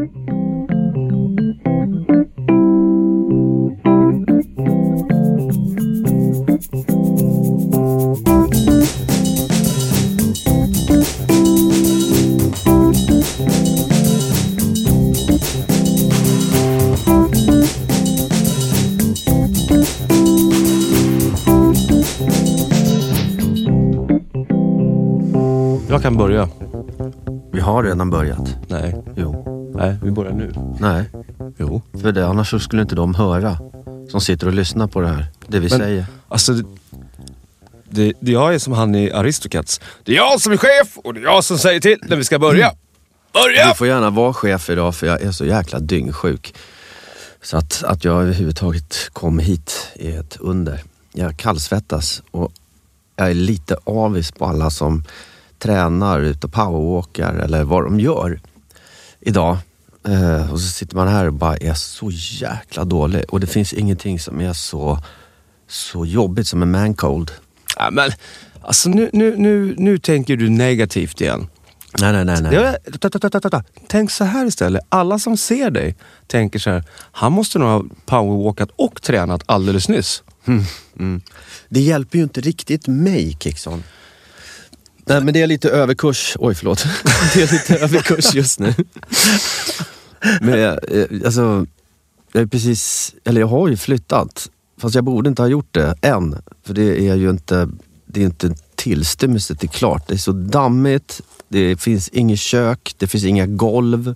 Jag kan börja. Vi har redan börjat. Nej. Jo. Nej, vi börjar nu. Nej. Jo. För det, annars så skulle inte de höra. Som sitter och lyssnar på det här. Det vi Men- säger. Alltså, det, det, det jag är som han i Aristocats. Det är jag som är chef och det är jag som säger till när vi ska börja. Börja! Du får gärna vara chef idag för jag är så jäkla dyngsjuk. Så att, att jag överhuvudtaget kom hit är ett under. Jag kallsvettas och jag är lite avis på alla som tränar ut och powerwalkar eller vad de gör idag. Eh, och så sitter man här och bara är så jäkla dålig. Och det finns ingenting som är så, så jobbigt som en mancold. Ja, men, alltså nu, nu, nu, nu tänker du negativt igen. Nej, nej, nej. nej. Ja, ta, ta, ta. Tänk så här istället. Alla som ser dig tänker så här. Han måste nog ha powerwalkat och tränat alldeles nyss. Det hjälper ju inte riktigt mig, Kickson. Nej, men det är lite överkurs. Oj, förlåt. Det är lite överkurs just nu. Men jag, alltså, jag är precis, eller jag har ju flyttat. Fast jag borde inte ha gjort det än. För det är ju inte, det är inte tillstymmelse till klart. Det är så dammigt, det finns inget kök, det finns inga golv.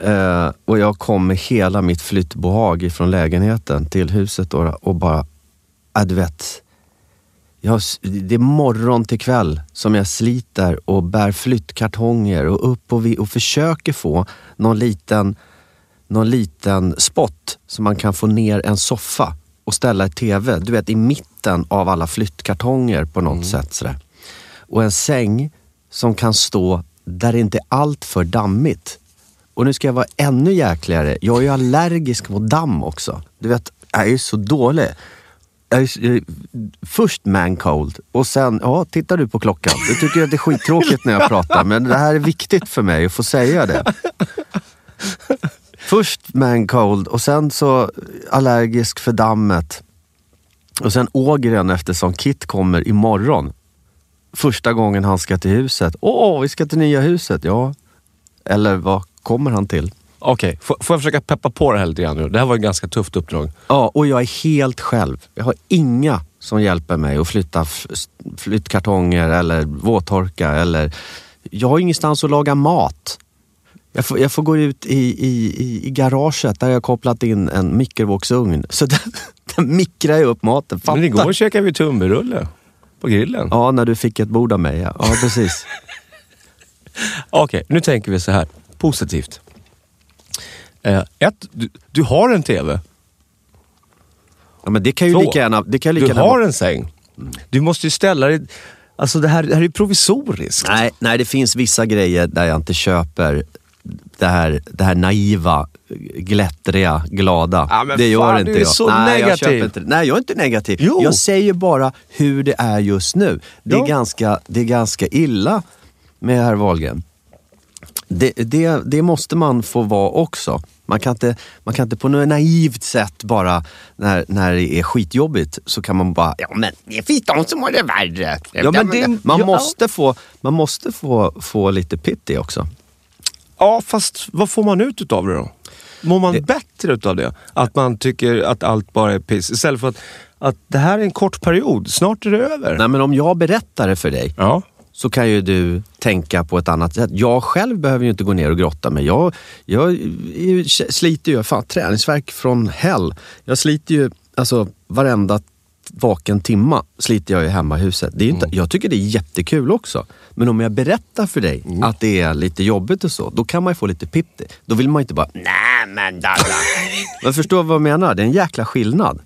Eh, och jag kom med hela mitt flyttbohag från lägenheten till huset då, och bara, äh, du vet. Jag, det är morgon till kväll som jag sliter och bär flyttkartonger och upp och, vi, och försöker få någon liten, någon liten spot så man kan få ner en soffa och ställa ett TV. Du vet i mitten av alla flyttkartonger på något sätt. Sådär. Och en säng som kan stå där det inte är allt för dammigt. Och nu ska jag vara ännu jäkligare. Jag är ju allergisk mot damm också. Du vet, jag är så dålig först mancold och sen, ja, tittar du på klockan. Du tycker att det är skittråkigt när jag pratar, men det här är viktigt för mig att få säga det. Först mancold och sen så allergisk för dammet. Och sen ågren eftersom Kit kommer imorgon. Första gången han ska till huset. Åh, vi ska till nya huset. Ja. Eller vad kommer han till? Okej, får, får jag försöka peppa på det här lite grann nu? Det här var ett ganska tufft uppdrag. Ja, och jag är helt själv. Jag har inga som hjälper mig att flytta flyttkartonger eller våttorka eller... Jag har ingenstans att laga mat. Jag får, jag får gå ut i, i, i, garaget där jag har kopplat in en mikrovågsugn. Så där, där mikrar jag upp maten. Fatta. Men igår käkade vi tummerulle på grillen. Ja, när du fick ett bord av mig. Ja, ja precis. Okej, nu tänker vi så här. Positivt. Eh, ett, du, du har en TV. Ja, men det kan ju Två, lika gärna... Det kan lika Du gärna har en säng. Du måste ju ställa dig... Alltså det här, det här är provisoriskt. Nej, nej, det finns vissa grejer där jag inte köper det här, det här naiva, glättriga, glada. Ja, det gör fan, inte du är jag. så nej, Jag negativ. köper inte, nej, jag är inte negativ. Jo. Jag säger bara hur det är just nu. Det är, ganska, det är ganska illa med herr Wahlgren. Det, det, det måste man få vara också. Man kan inte, man kan inte på något naivt sätt bara, när, när det är skitjobbigt, så kan man bara, ja men det finns de som har det värre. Ja, men det- man, ja. måste få, man måste få, få lite pity också. Ja, fast vad får man ut utav det då? Mår man bättre utav det? Att man tycker att allt bara är piss istället för att, att det här är en kort period, snart är det över. Nej men om jag berättar det för dig, Ja. Så kan ju du tänka på ett annat sätt. Jag själv behöver ju inte gå ner och grotta mig. Jag, jag ju- sliter ju, fan träningsverk från hell. Jag sliter ju, alltså varenda vaken timma sliter jag ju hemma i huset. Det är ju inte, Jag tycker det är jättekul också. Men om jag berättar för dig att det är lite jobbigt och så, då kan man ju få lite pippig. Då vill man inte bara, nej men dada. Jag förstår vad jag menar, det är en jäkla skillnad.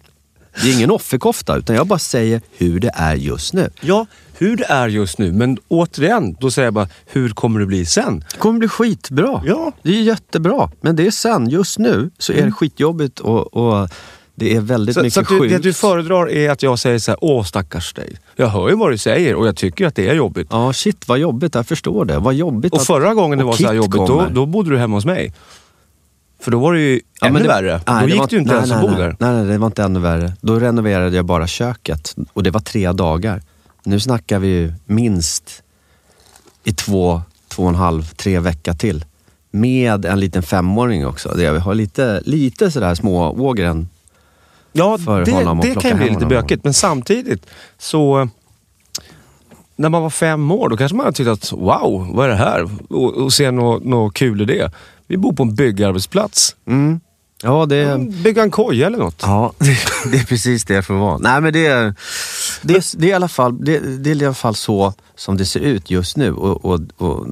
Det är ingen offerkofta, utan jag bara säger hur det är just nu. ja, hur det är just nu. Men återigen, då säger jag bara, hur kommer det bli sen? Det kommer bli skitbra. Ja. Det är jättebra. Men det är sen. Just nu så är det skitjobbigt och, och det är väldigt Så, mycket så du, sjukt. det du föredrar är att jag säger så här, åh stackars dig. Jag hör ju vad du säger och jag tycker att det är jobbigt. Ja, shit vad jobbigt. Jag förstår det. Vad jobbigt Och att- förra gången det var så jobbigt, då, då bodde du hemma hos mig. För då var det ju Ja, ännu det- värre. nej, då gick var- det ju inte nej, ens nej, att bo där. Nej, nej, det var inte ännu värre. Då renoverade jag bara köket och det var tre dagar. Nu snackar vi ju minst i två, två och en halv, tre veckor till. Med en liten femåring också. Jag har lite, lite sådär småågren. Ja, för det, honom att det kan ju bli lite bökigt. Men samtidigt så... När man var fem år, då kanske man hade tyckt att wow, vad är det här? Och, och se något nå kul i det. Vi bor på en byggarbetsplats. Mm. Ja, det... Bygga en koja eller något. Ja, det, det är precis det får vara. Nej men det är, det, är, det, är i alla fall, det, det är i alla fall så som det ser ut just nu. Och, och, och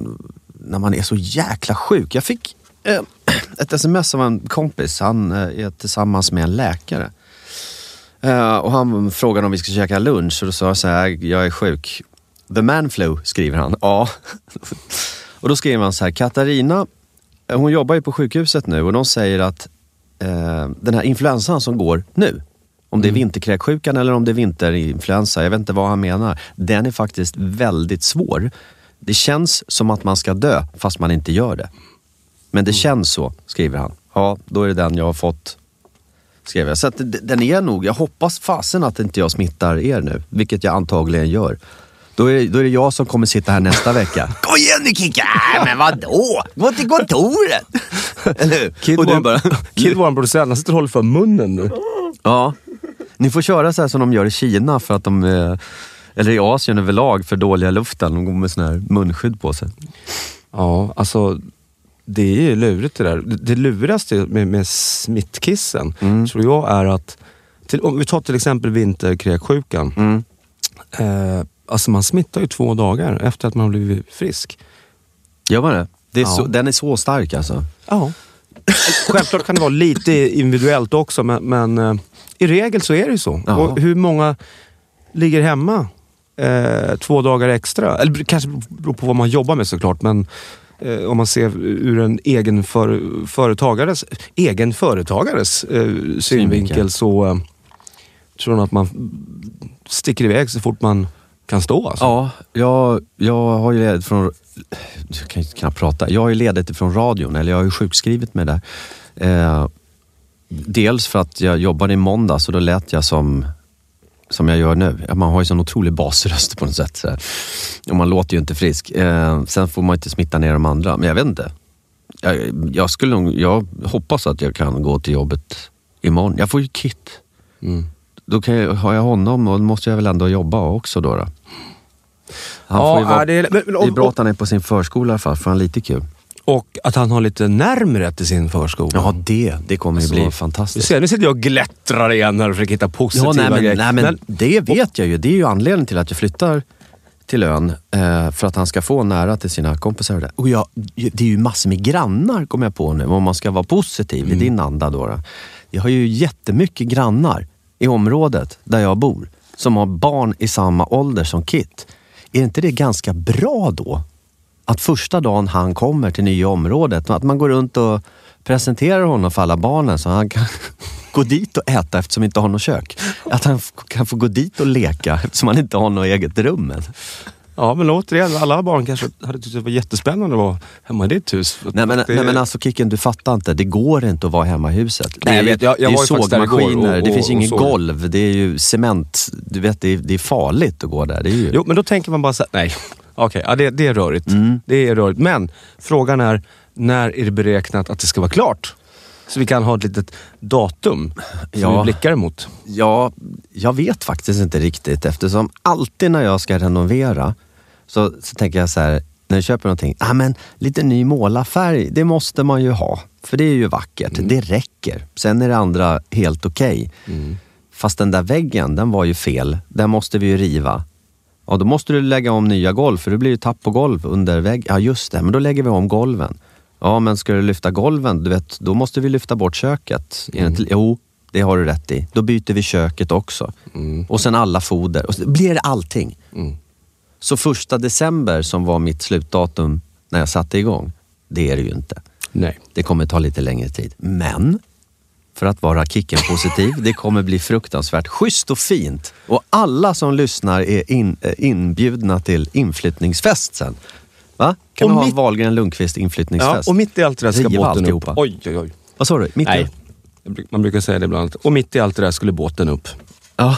när man är så jäkla sjuk. Jag fick eh, ett sms av en kompis. Han eh, är tillsammans med en läkare. Eh, och han frågade om vi ska käka lunch och då sa jag så här, jag är sjuk. The man flu, skriver han. Ja. och då skriver han så här, Katarina, hon jobbar ju på sjukhuset nu och de säger att eh, den här influensan som går nu, om det är vinterkräksjukan eller om det är vinterinfluensa, jag vet inte vad han menar. Den är faktiskt väldigt svår. Det känns som att man ska dö fast man inte gör det. Men det känns så, skriver han. Ja, då är det den jag har fått, skrev jag. Så att den är nog, jag hoppas fasen att inte jag smittar er nu, vilket jag antagligen gör. Då är, det- då är det jag som kommer sitta här nästa vecka. Kom igen nu Kikka! Äh, men vadå? Gå till kontoret! Eller hur? Kid, Och du vår, bara... Kid, vår producent, han sitter och håller för munnen nu. Ja. Ni får köra så här som de gör i Kina för att de, eh, eller i Asien överlag, för dåliga luften. De går med sån här munskydd på sig. Ja, alltså det är ju lurigt det där. Det, det lurigaste med, med smittkissen Mm. tror jag är att, till, om vi tar till exempel vinterkräksjukan. Mm. Eh, alltså man smittar ju två dagar efter att man har blivit frisk. Gör man det? det är Ja. så, den är så stark alltså. Ja. Självklart kan det vara lite individuellt också men, men eh, i regel så är det ju så. Ja. Och hur många ligger hemma eh, två dagar extra? Eller kanske beror på vad man jobbar med såklart men eh, om man ser ur en egen för, företagares, egen företagares eh, synvinkel så eh, tror jag att man sticker iväg så fort man kan stå. Alltså. Ja, jag, jag har ju ledigt från... Jag kan ju knappt prata. Jag har ju ledigt från radion, eller jag har ju sjukskrivit mig där. Eh, dels för att jag jobbade i måndag så då lät jag som, som jag gör nu. Man har ju sån otrolig basröst på något sätt. Så. Och man låter ju inte frisk. Eh, sen får man inte smitta ner de andra, men jag vet inte. Jag, jag, skulle jag hoppas att jag kan gå till jobbet imorgon. Jag får ju kit. Mm. Då kan jag, har jag honom och då måste jag väl ändå jobba också då. då. Han Ja, får ju vara, det är- men- men- det är bra och- att han är på sin förskola i alla fall, för han är lite kul. Och att han har lite närmre till sin förskola. Ja, det, det kommer ju Alltså, bli Du fantastiskt. ser, nu sitter jag och glättrar igen här och försöker hitta positiva Ja, nej, men, grejer. nej, men, det vet jag ju. Det är ju anledningen till att jag flyttar till ön. Eh, för att han ska få nära till sina kompisar. Där. Och jag, det är ju massor med grannar, kommer jag på nu. Om man ska vara positiv Mm. i din anda. Då, då. Jag har ju jättemycket grannar i området där jag bor. Som har barn i samma ålder som Kit. Är inte det ganska bra då? Att första dagen han kommer till nya området, att man går runt och presenterar honom för alla barnen så han kan gå dit och äta eftersom han inte har något kök. Att han kan få gå dit och leka eftersom han inte har något eget rum. än. Ja, men återigen, alla barn kanske hade tyckt det var jättespännande att vara hemma i ditt hus. Nej men, Det- nej men alltså Kicken, du fattar inte. Det går inte att vara hemma i huset. Det Nej, jag är, vet. Jag- jag det är sågmaskiner, och- det finns och- ju och ingen såg. golv, det är ju cement. Du vet, det är, det är farligt att gå där. Det är ju... Jo, men då tänker man bara så här, nej, okej, ja, det, det är rörigt. Mm. Det är rörigt. Men frågan är, när är det beräknat att det ska vara klart? Så vi kan ha ett litet datum som Ja. vi blickar emot. Ja, jag vet faktiskt inte riktigt eftersom alltid när jag ska renovera så, så tänker jag så här, när jag köper någonting, ah, men lite ny målarfärg, det måste man ju ha. För det är ju vackert, det räcker. Sen är det andra helt okej. Fast den där väggen, den var ju fel. Den måste vi ju riva. Ja, då måste du lägga om nya golv, för det blir ju tapp på golv under väggen. Ja, just det, men då lägger vi om golven. Ja, men ska du lyfta golven, du vet, då måste vi lyfta bort köket. Enligt- Jo, det har du rätt i. Då byter vi köket också. Och sen alla foder. Och så blir det allting. Så första december som var mitt slutdatum när jag satte igång, det är det ju inte. Nej. Det kommer ta lite längre tid. Men, för att vara kicken-positiv, det kommer bli fruktansvärt schysst och fint. Och alla som lyssnar är in, eh, inbjudna till inflyttningsfest sen. Va? Kan Och ha en mitt- Wahlgren Lundqvist Ja, inflyttningsfest? och mitt i allt det där ska Riva båten alltihopa. upp. Oj, oj, oj. Vad sa du? Mitt i- Nej, man brukar säga det ibland. Och mitt i allt det där skulle båten upp. Ja.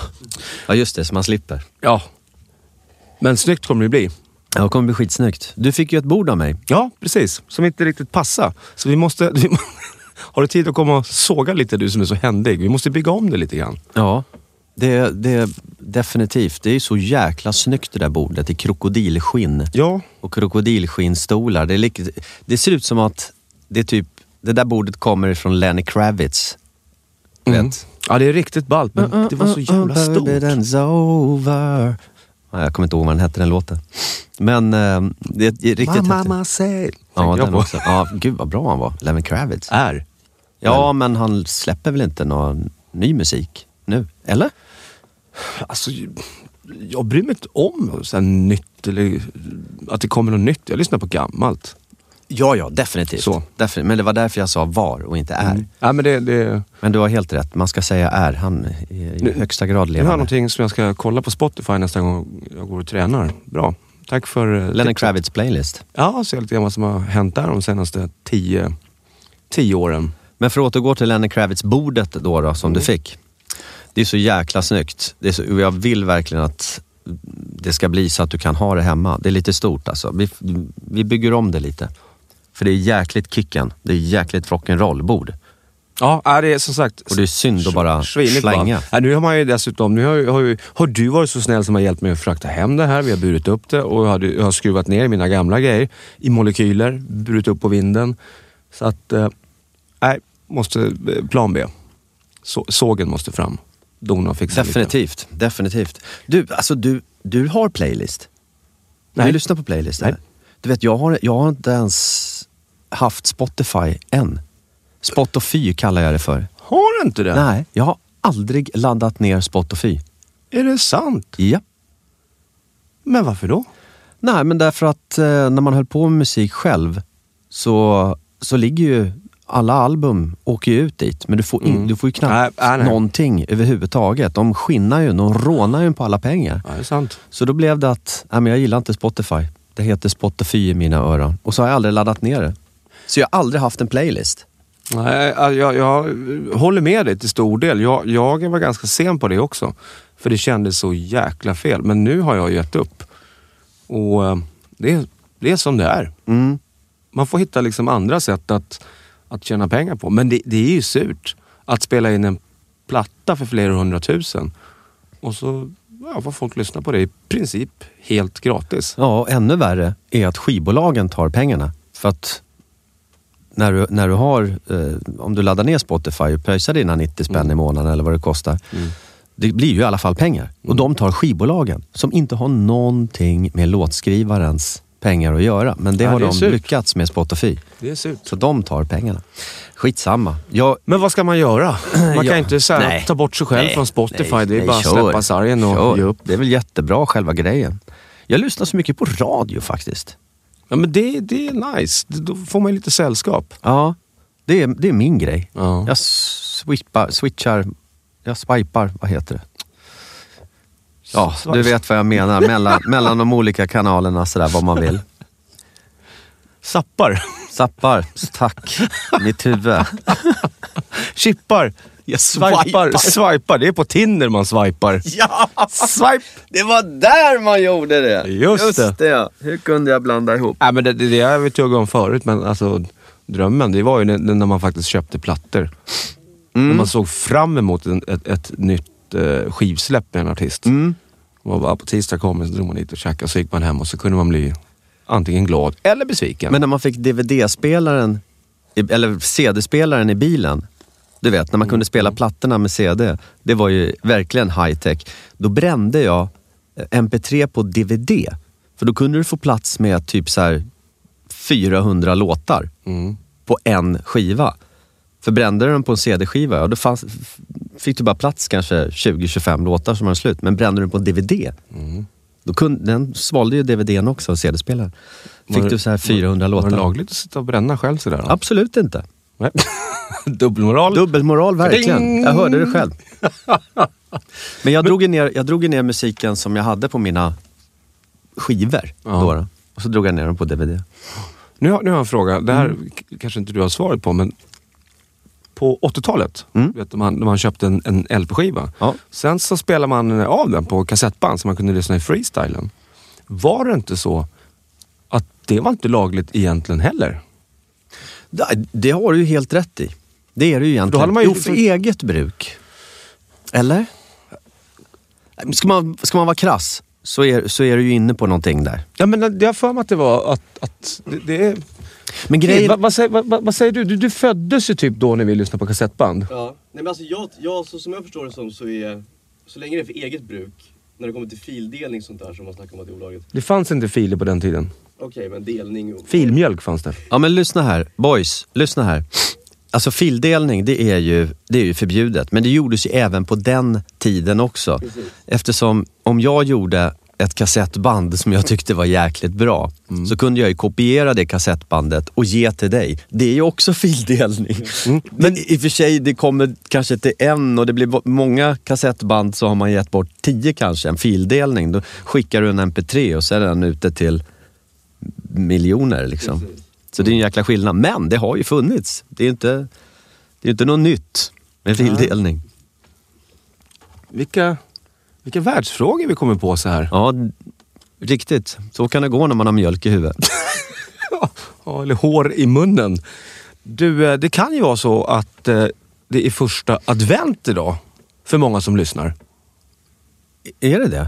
ja, just det, så man slipper. Ja. Men snyggt kommer det bli. Ja, det kommer bli skitsnyggt. Du fick ju ett bord av mig. Ja, precis. Som inte riktigt passar. Så vi måste... Vi har du tid att komma och såga lite du som är så händig? Vi måste bygga om det lite grann. Ja, det, det definitivt. Det är så jäkla snyggt det där bordet i krokodilskinn. Ja. Och krokodilskinnstolar. Det, lik- det ser ut som att det typ, det där bordet kommer ifrån Lenny Kravitz. Mm. vet? Ja, det är riktigt ballt, men det var så jävla Baby, stort. Jag kommer inte ihåg vad den hette, den låten. Men eh, det är riktigt Mamma, häftigt. mamma, säg. Ja, den på. också. Ja, gud vad bra han var. Lenny Kravitz. Är. Ja, men han släpper väl inte någon ny musik nu? Eller? Alltså, jag bryr mig inte om så här nytt eller att det kommer något nytt. Jag lyssnar på gammalt. Ja, ja, definitivt. Så. Definitivt. Men det var därför jag sa var och inte är. Ja, men det, det, Men du har helt rätt, man ska säga är. Han är i Nu- högsta grad jag har levande. någonting som jag ska kolla på Spotify nästa gång jag går och tränar. Bra. Tack för eh, tipset. Kravitz playlist. Ja, se lite grann vad som har hänt där de senaste tio, tio åren. Men för att återgå till Lenny Kravitz-bordet då, då som Mm. du fick. Det är så jäkla snyggt. Det är så, jag vill verkligen att det ska bli så att du kan ha det hemma. Det är lite stort alltså. Vi, vi bygger om det lite. För det är jäkligt kicken. Det är jäkligt rock'n'roll-bord. Ja, är det är som sagt... Och det är synd att bara svinigt slänga. Ja, nu har man ju dessutom, nu har, ju- har, ju, har du varit så snäll som har hjälpt mig att frakta hem det här. Vi har burit upp det och jag har, jag har skruvat ner mina gamla grejer i molekyler, burit upp på vinden. Så att, eh, nej, måste, eh, plan B. Så, sågen måste fram. Dona fixa lite. Definitivt, definitivt. Du, alltså du, du har playlist? Nej. Du lyssnar på playlist? Nej. Du vet, jag har, jag har inte ens haft Spotify än. Spotify kallar jag det för. Har du inte det? Nej, jag har aldrig laddat ner Spotify. Är det sant? Ja. Men varför då? Nej, men därför att eh, när man höll på med musik själv så, så ligger ju alla album åker ju ut dit, men du får, in, du får ju knappt nej, nej. någonting överhuvudtaget. De skinnar ju, de rånar ju på alla pengar. Ja, det är sant. Så då blev det att, nej men jag gillar inte Spotify. Det heter Spotify i mina öron. Och så har jag aldrig laddat ner det. Så jag har aldrig haft en playlist. Nej, jag, jag, jag håller med dig till stor del. Jag, jag var ganska sen på det också. För det kändes så jäkla fel. Men nu har jag gett upp. Och eh, det, är- det är som det är. Mm. Man får hitta liksom andra sätt att, att tjäna pengar på. Men det, det är ju surt att spela in en platta för flera hundratusen. Och så ja, får folk lyssna på det i princip helt gratis. Ja, och ännu värre är att skivbolagen tar pengarna. För att när du, när du har, eh, om du laddar ner Spotify och pröjsar dina 90 spänn i månaden eller vad det kostar. Det blir ju i alla fall pengar. Och de tar skivbolagen som inte har någonting med låtskrivarens pengar att göra. Men det Ja, har det de surt. lyckats med Spotify. Det är surt. Så de tar pengarna. Skitsamma. Jag, Men vad ska man göra? Man kan Ja. inte så här, ta bort sig själv Nej, från Spotify. nej, det är nej, bara att släppa sargen och Kör. ge upp. Det är väl jättebra själva grejen. Jag lyssnar så mycket på radio faktiskt. Ja, men det, det är nice. Då får man lite sällskap. Ja, det är, det är min grej. Ja. Jag swipar, switchar, jag swipar, vad heter det? Ja, du vet vad jag menar. Mellan, mellan de olika kanalerna sådär, vad man vill. Sappar. Zappar, tack. Mitt huvud. Chippar. Jag Swipar. Swipar. Det är på Tinder man swipar. Ja! Swipe. Det var där man gjorde det! Just det. ja. Hur kunde jag blanda ihop? Nej, men det, det, det har jag tuggat om förut, men alltså drömmen, det var ju när, när man faktiskt köpte plattor. När man såg fram emot en, ett, ett nytt eh, skivsläpp med en artist. Mm. Bara på tisdag kom så drog man dit och käkade, så gick man hem och så kunde man bli antingen glad eller besviken. Men när man fick DVD-spelaren, eller CD-spelaren i bilen. Du vet, när man kunde spela plattorna med CD. Det var ju verkligen high tech. Då brände jag eh, MP3 på DVD. För då kunde du få plats med typ så här 400 låtar Mm. på en skiva. För brände du den på en CD-skiva, ja, då fanns, fick du bara plats kanske 20-25 låtar som var slut. Men brände du den på DVD, då kunde, den svalde ju DVDn också, CD-spelaren. Fick Var du så här 400 Var låtar. det lagligt att sitta och bränna själv sådär? då? Absolut inte. Nej. Dubbelmoral. Dubbelmoral verkligen. Ding! Jag hörde det själv. Men jag drog, ner, jag drog ner musiken som jag hade på mina skivor. Ja. Då. Och så drog jag ner dem på DVD. Nu, har, nu har jag en fråga. Det här Mm. kanske inte du har svaret på, men på 80-talet, Mm. vet du, man, när man köpte en, en LP-skiva. Ja. Sen så spelade man av den på kassettband så man kunde lyssna i freestylen. Var det inte så att det var inte lagligt egentligen heller? Det, det har du ju helt rätt i. Det är det ju egentligen. Då hade man ju jo, för eget bruk. Eller? Ska man, ska man vara krass så är, så är du ju inne på någonting där. Ja, men jag har för mig att det var att, att det, det är... Men Grejen... Vad, vad, säger, vad, vad- vad säger du? du? Du föddes ju typ då när vi lyssnade på kassettband. Ja, nej men alltså jag, jag så som jag förstår det som så är, så länge det är för eget bruk, när det kommer till fildelning och sånt där som man snackar om att det är olagligt. Det fanns inte filer på den tiden. Okej, men delning och... Filmjölk fanns det. Ja men lyssna här, boys, lyssna här. Alltså fildelning det är, ju, det är ju förbjudet, men det gjordes ju även på den tiden också. Eftersom om jag gjorde ett kassettband som jag tyckte var jäkligt bra, så kunde jag ju kopiera det kassettbandet och ge till dig. Det är ju också fildelning. Men i och för sig, det kommer kanske till en och det blir många kassettband så har man gett bort tio kanske, en fildelning. Då skickar du en mp3 och så är den ute till miljoner liksom. Så det är en jäkla skillnad. Men det har ju funnits. Det är inte, det är inte något nytt med fildelning. Vilka, vilka världsfrågor vi kommer på så här. Ja, riktigt. Så kan det gå när man har mjölk i huvudet. Ja, eller hår i munnen. Du, eh, det kan ju vara så att eh, det är första advent idag. För många som lyssnar. är det det?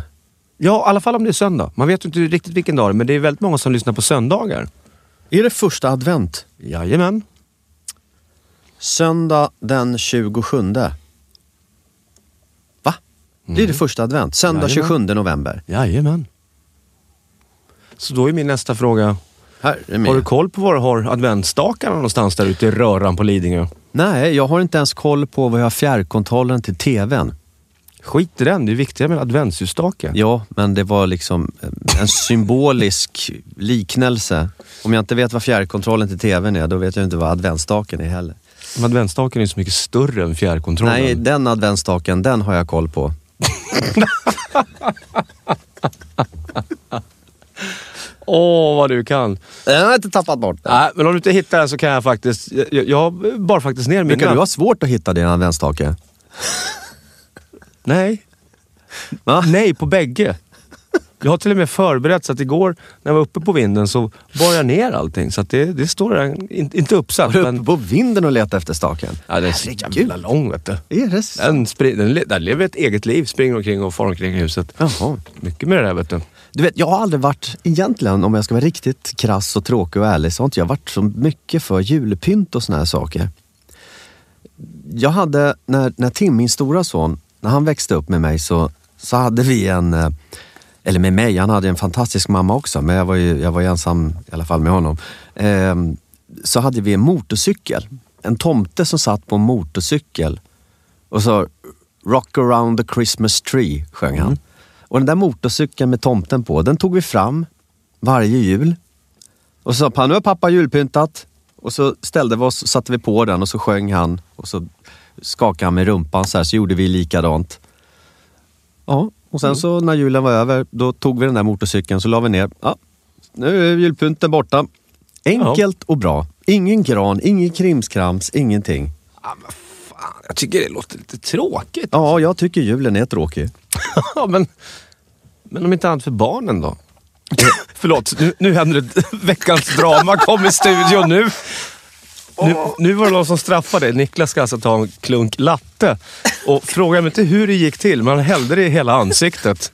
Ja, i alla fall om det är söndag. Man vet ju inte riktigt vilken dag det är, men det är väldigt många som lyssnar på söndagar. Är det första advent? Jajamän. Söndag den 27. Va? Det är det första advent. Söndag Jajamän. 27 november. Jajamän. Så då är min nästa fråga. Här är Har du koll på var du har adventsstakarna någonstans där ute i röran på Lidingö? Nej, jag har inte ens koll på vad jag har fjärrkontrollen till TVn. Skit i den, det är viktigare med adventsljusstake. Ja, men det var liksom en symbolisk liknelse. Om jag inte vet vad fjärrkontrollen till TVn är, då vet jag inte vad adventsstaken är heller. Men Adventsstaken är så mycket större än fjärrkontrollen. Nej, den adventsstaken, den har jag koll på. Åh, vad du kan. Den har jag inte tappat bort. Nej, men om du inte hittar den så kan jag faktiskt... Jag, jag bar faktiskt ner Brukar mina... du ha svårt att hitta din adventsstake? Nej. Va? Nej, på bägge. Jag har till och med förberett så att igår när jag var uppe på vinden så bar jag ner allting. Så att det, det står där, in- inte uppsatt. Var du Men, uppe på vinden och letade efter staken? ja, den är så jävla lång vet du. Är det så? Den, spri- den, den lever ett eget liv, springer omkring och far omkring i huset. Jaha. Mycket med det där vet du. Du vet, jag har aldrig varit, egentligen om jag ska vara riktigt krass och tråkig och ärlig, så har inte jag varit så mycket för julpynt och såna här saker. Jag hade, när, när Tim, min stora son, när han växte upp med mig så, så hade vi en, eh, eller med mig, han hade en fantastisk mamma också, men jag var ju, jag var ju ensam i alla fall med honom. Ehm, så hade vi en motorcykel. En tomte som satt på en motorcykel och så Rock around the Christmas tree sjöng han. Och den där motorcykeln med tomten på, den tog vi fram varje jul. Och så sa nu har pappa julpyntat. Och så ställde vi oss, satte vi på den och så sjöng han och så skakade han med rumpan så här, så gjorde vi likadant. Ja, Och sen så när julen var över, då tog vi den där motorcykeln så la vi ner. Ja, nu är julpynten borta. Enkelt och bra. Ingen gran, ingen krimskrams, ingenting. Ja, men fan, jag tycker det låter lite tråkigt. Ja, jag tycker julen är tråkig. Ja, men, men om inte annat för barnen då? Förlåt, nu, nu händer det. Veckans drama kom i studion nu. Nu, nu var det någon som straffade. Niklas ska alltså ta en klunk latte. Och fråga mig inte hur det gick till, men han hällde det i hela ansiktet.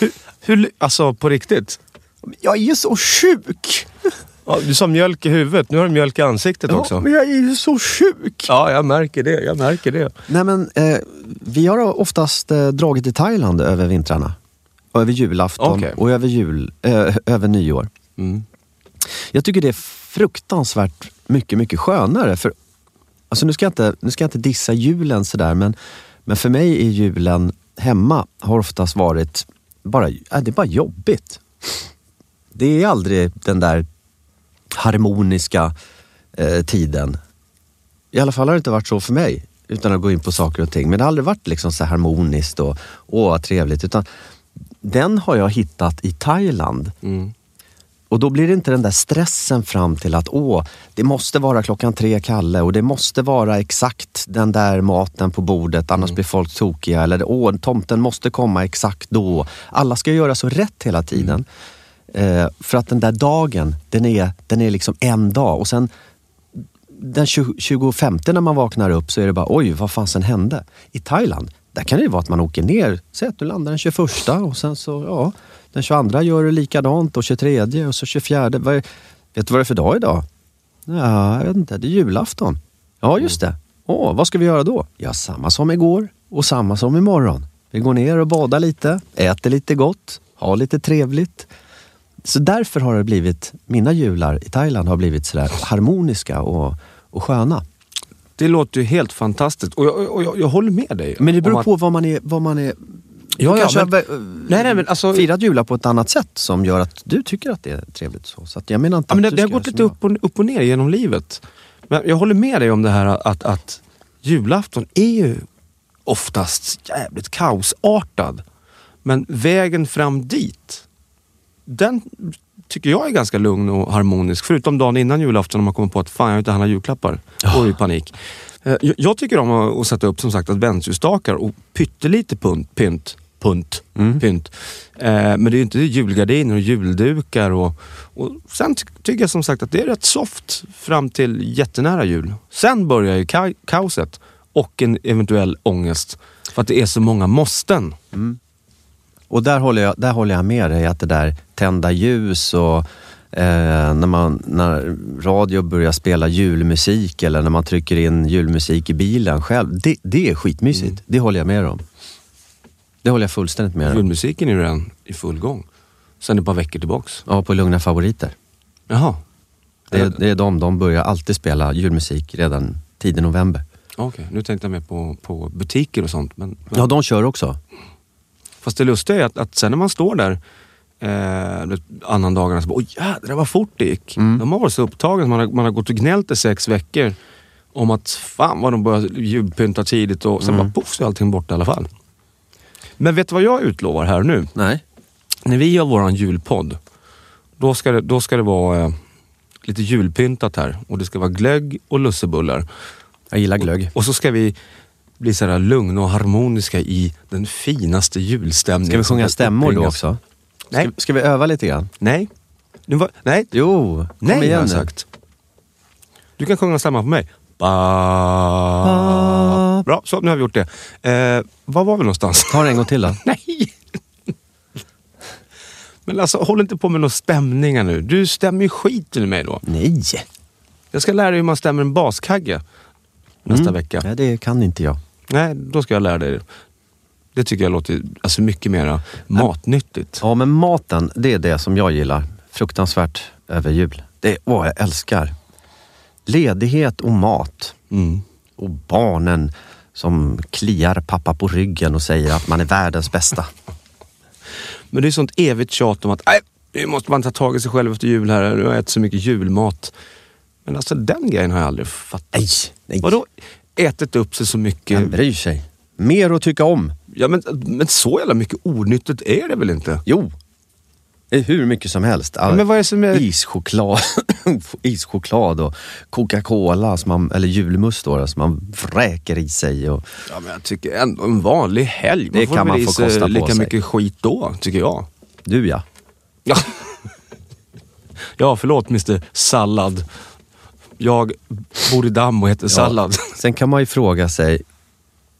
Hur, hur, alltså på riktigt? Jag är ju så sjuk! Ja, du sa mjölk i huvudet, nu har du mjölk i ansiktet Ja, också. men jag är ju så sjuk! Ja, jag märker det. Jag märker det. Nej men, eh, vi har oftast eh, dragit till Thailand över vintrarna. Över julafton Okej. och över, jul, eh, över nyår. Mm. Jag tycker det är fruktansvärt mycket, mycket skönare. För, alltså nu, ska jag inte, nu ska jag inte dissa julen sådär, men, men för mig är julen hemma har oftast varit bara, äh, det är bara jobbigt. Det är aldrig den där harmoniska eh, tiden. I alla fall har det inte varit så för mig, utan att gå in på saker och ting. Men det har aldrig varit liksom så harmoniskt och åh vad trevligt. Utan den har jag hittat i Thailand. Mm. Och då blir det inte den där stressen fram till att åh, det måste vara klockan tre Kalle och det måste vara exakt den där maten på bordet annars blir folk tokiga. Eller åh, tomten måste komma exakt då. Alla ska göra så rätt hela tiden. Eh, för att den där dagen, den är, den är liksom en dag och sen den 20, 25 när man vaknar upp så är det bara oj, vad fasen hände? I Thailand, där kan det ju vara att man åker ner, säg att du landar den 21 och sen så, ja, den 22 gör du likadant och 23 och så 24. Vad vet du vad det är för dag idag? Ja, jag vet inte, det är julafton. Ja, just det. Åh, vad ska vi göra då? Ja, samma som igår och samma som imorgon. Vi går ner och badar lite, äter lite gott, har lite trevligt. Så därför har det blivit, mina jular i Thailand har blivit sådär harmoniska och, och sköna. Det låter ju helt fantastiskt och jag, och jag, jag håller med dig. Men det beror att- på vad man är... Vad man är Ja, ja, kanske men- har Nej, nej, men alltså- firat jular på ett annat sätt som gör att du tycker att det är trevligt så. Så jag menar inte Ja, men det, det har gått lite upp och, upp och ner genom livet. Men jag håller med dig om det här att, att julafton är ju oftast jävligt kaosartad. Men vägen fram dit, den tycker jag är ganska lugn och harmonisk. Förutom dagen innan julafton när man kommer på att fan jag har inte handlat julklappar. Då är det panik. Eh, Jag, tycker om att, att sätta upp som sagt adventsljusstakar och pyttelite pynt. Punt, pynt. Eh, men det är ju inte julgardiner och juldukar. Och, och sen ty- tycker jag som sagt att det är rätt soft fram till jättenära jul. Sen börjar ju ka- kaoset och en eventuell ångest. För att det är så många måsten. Och där håller, jag, där håller jag med dig, att det där tända ljus och eh, när, man, när radio börjar spela julmusik eller när man trycker in julmusik i bilen själv. Det, det är skitmysigt. Mm. Det håller jag med om. Det håller jag fullständigt med om. Julmusiken är ju redan i full gång. Sen ett par veckor tillbaks. Ja, på Lugna Favoriter. Jaha. Det är, det är de, de börjar alltid spela julmusik redan tidig november. Okej, nu tänkte jag mer på, på butiker och sånt. Men, men, Ja, de kör också. Fast det lustiga är att, att sen när man står där eh, annan dagarna så bara, oj jädrar vad fort det gick. Mm. De har varit så upptagen, man har, man har gått och gnällt i sex veckor om att fan vad de börjar julpynta tidigt och sen Mm. bara poff så är allting borta i alla fall. Men vet du vad jag utlovar här nu? Nej. När vi gör våran julpodd, då ska det, då ska det vara eh, lite julpyntat här och det ska vara glögg och lussebullar. Jag gillar glögg. Och så ska vi bli så här lugna och harmoniska i den finaste julstämningen. Ska vi sjunga stämmor då också? Nej. Ska, ska vi öva lite grann? Nej. Nu var, nej, Jo, kom nej igen har jag nu. sagt. Du kan sjunga stämman på mig. Ba. Bra, så nu har vi gjort det. Eh, var var vi någonstans? Ta det en gång till då. Nej! Men alltså håll inte på med några stämningar nu. Du stämmer ju skiten i mig då. Nej. Jag ska lära dig hur man stämmer en baskagge nästa Mm. vecka. Nej, det kan inte jag. Nej, då ska jag lära dig det. Det tycker jag låter alltså, mycket mer matnyttigt. Ja, men maten, det är det som jag gillar. Fruktansvärt över jul. Det åh, jag älskar. Ledighet och mat. Mm. Och barnen som kliar pappa på ryggen och säger att man är världens bästa. Men det är sånt evigt tjat om att nej, nu måste man ta tag i sig själv efter jul här. Nu har jag ätit så mycket julmat. Men alltså den grejen har jag aldrig fattat. Nej, nej. Vadå ätit upp sig så mycket? Vem bryr sig? Mer att tycka om. Ja, men, men så jävla mycket onyttigt är det väl inte? Jo, hur mycket som helst. Ja, men vad är som är... Ischoklad, ischoklad och Coca-Cola, som man, eller julmust då, som man vräker i sig. Och, Ja, men jag tycker ändå en vanlig helg. Det får kan man få kosta på lika sig. mycket skit då, tycker jag. du ja. Ja, ja förlåt Mr Sallad. Jag bor i damm och heter Sallad. Sen kan man ju fråga sig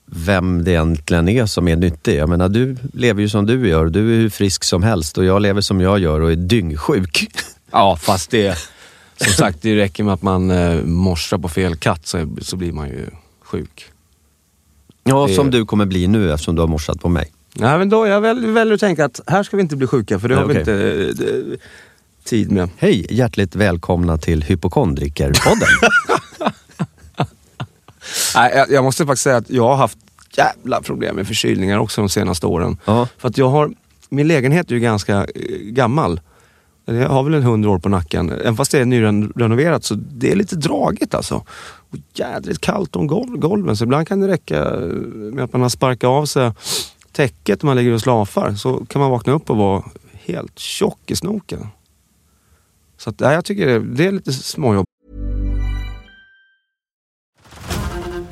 vem det egentligen är som är nyttig. Jag menar, du lever ju som du gör. Du är hur frisk som helst och jag lever som jag gör och är dyngsjuk. Ja, fast det... Som sagt, det räcker med att man eh, morsar på fel katt så, så blir man ju sjuk. Ja, Det- som du kommer bli nu eftersom du har morsat på mig. Nej, men då jag väl, väljer att tänka att här ska vi inte bli sjuka för det Nej, har vi inte eh, tid med. Hej, hjärtligt välkomna till Hypokondrikerpodden. Nej, jag, måste faktiskt säga att jag har haft jävla problem med förkylningar också de senaste åren. Ja. För att jag har, min lägenhet är ju ganska eh, gammal. Jag har väl en hundra år på nacken. Även fast det är nyrenoverat så det är lite dragigt alltså. Och jädrigt kallt om gol- golven så ibland kan det räcka eh, med att man har sparkat av sig täcket när man ligger och slafar. Så kan man vakna upp och vara helt tjock i snoken. Så att, nej, jag tycker det, det är lite småjobb.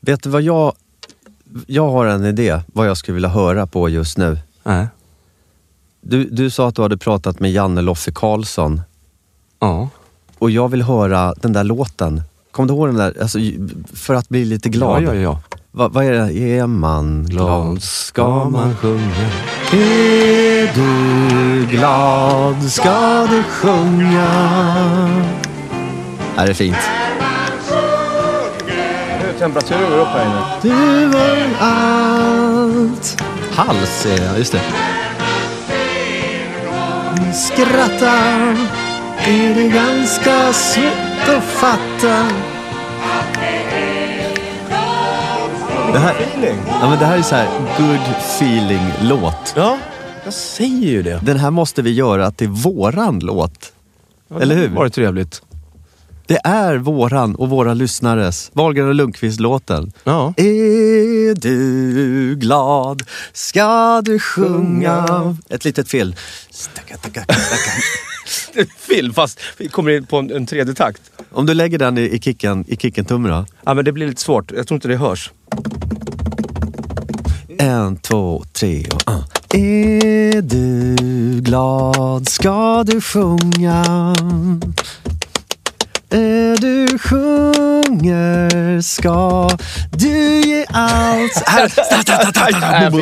Vet du vad jag... Jag har en idé vad jag skulle vilja höra på just nu. Nej. Du, du sa att du hade pratat med Janne Loffe Karlsson Ja. och jag vill höra den där låten. Kommer du ihåg den där? Alltså, för att bli lite glad. Ja, ja, ja. Va, vad är det? Är man glad ska man sjunga. Är du glad ska du sjunga. Är det fint? Temperaturen går upp här inne. Du är allt. Hals är det, just det. Skratta är det ganska svårt att fatta. Det här, ja, men det här är så här good feeling-låt. Ja, jag säger ju det. Den här måste vi göra till våran låt. Eller hur? Var det trevligt? Det är våran och våra lyssnares, Wahlgren och Lundqvist-låten. Ja. Är du glad ska du sjunga. Ett litet fel. Film fast vi kommer in på en, en tredje takt. Om du lägger den i, i kicken, i kicken-tummen då. Ja men det blir lite svårt. Jag tror inte det hörs. En, två, tre och... Uh. Är du glad ska du sjunga. Är du sjunger ska du ge allt.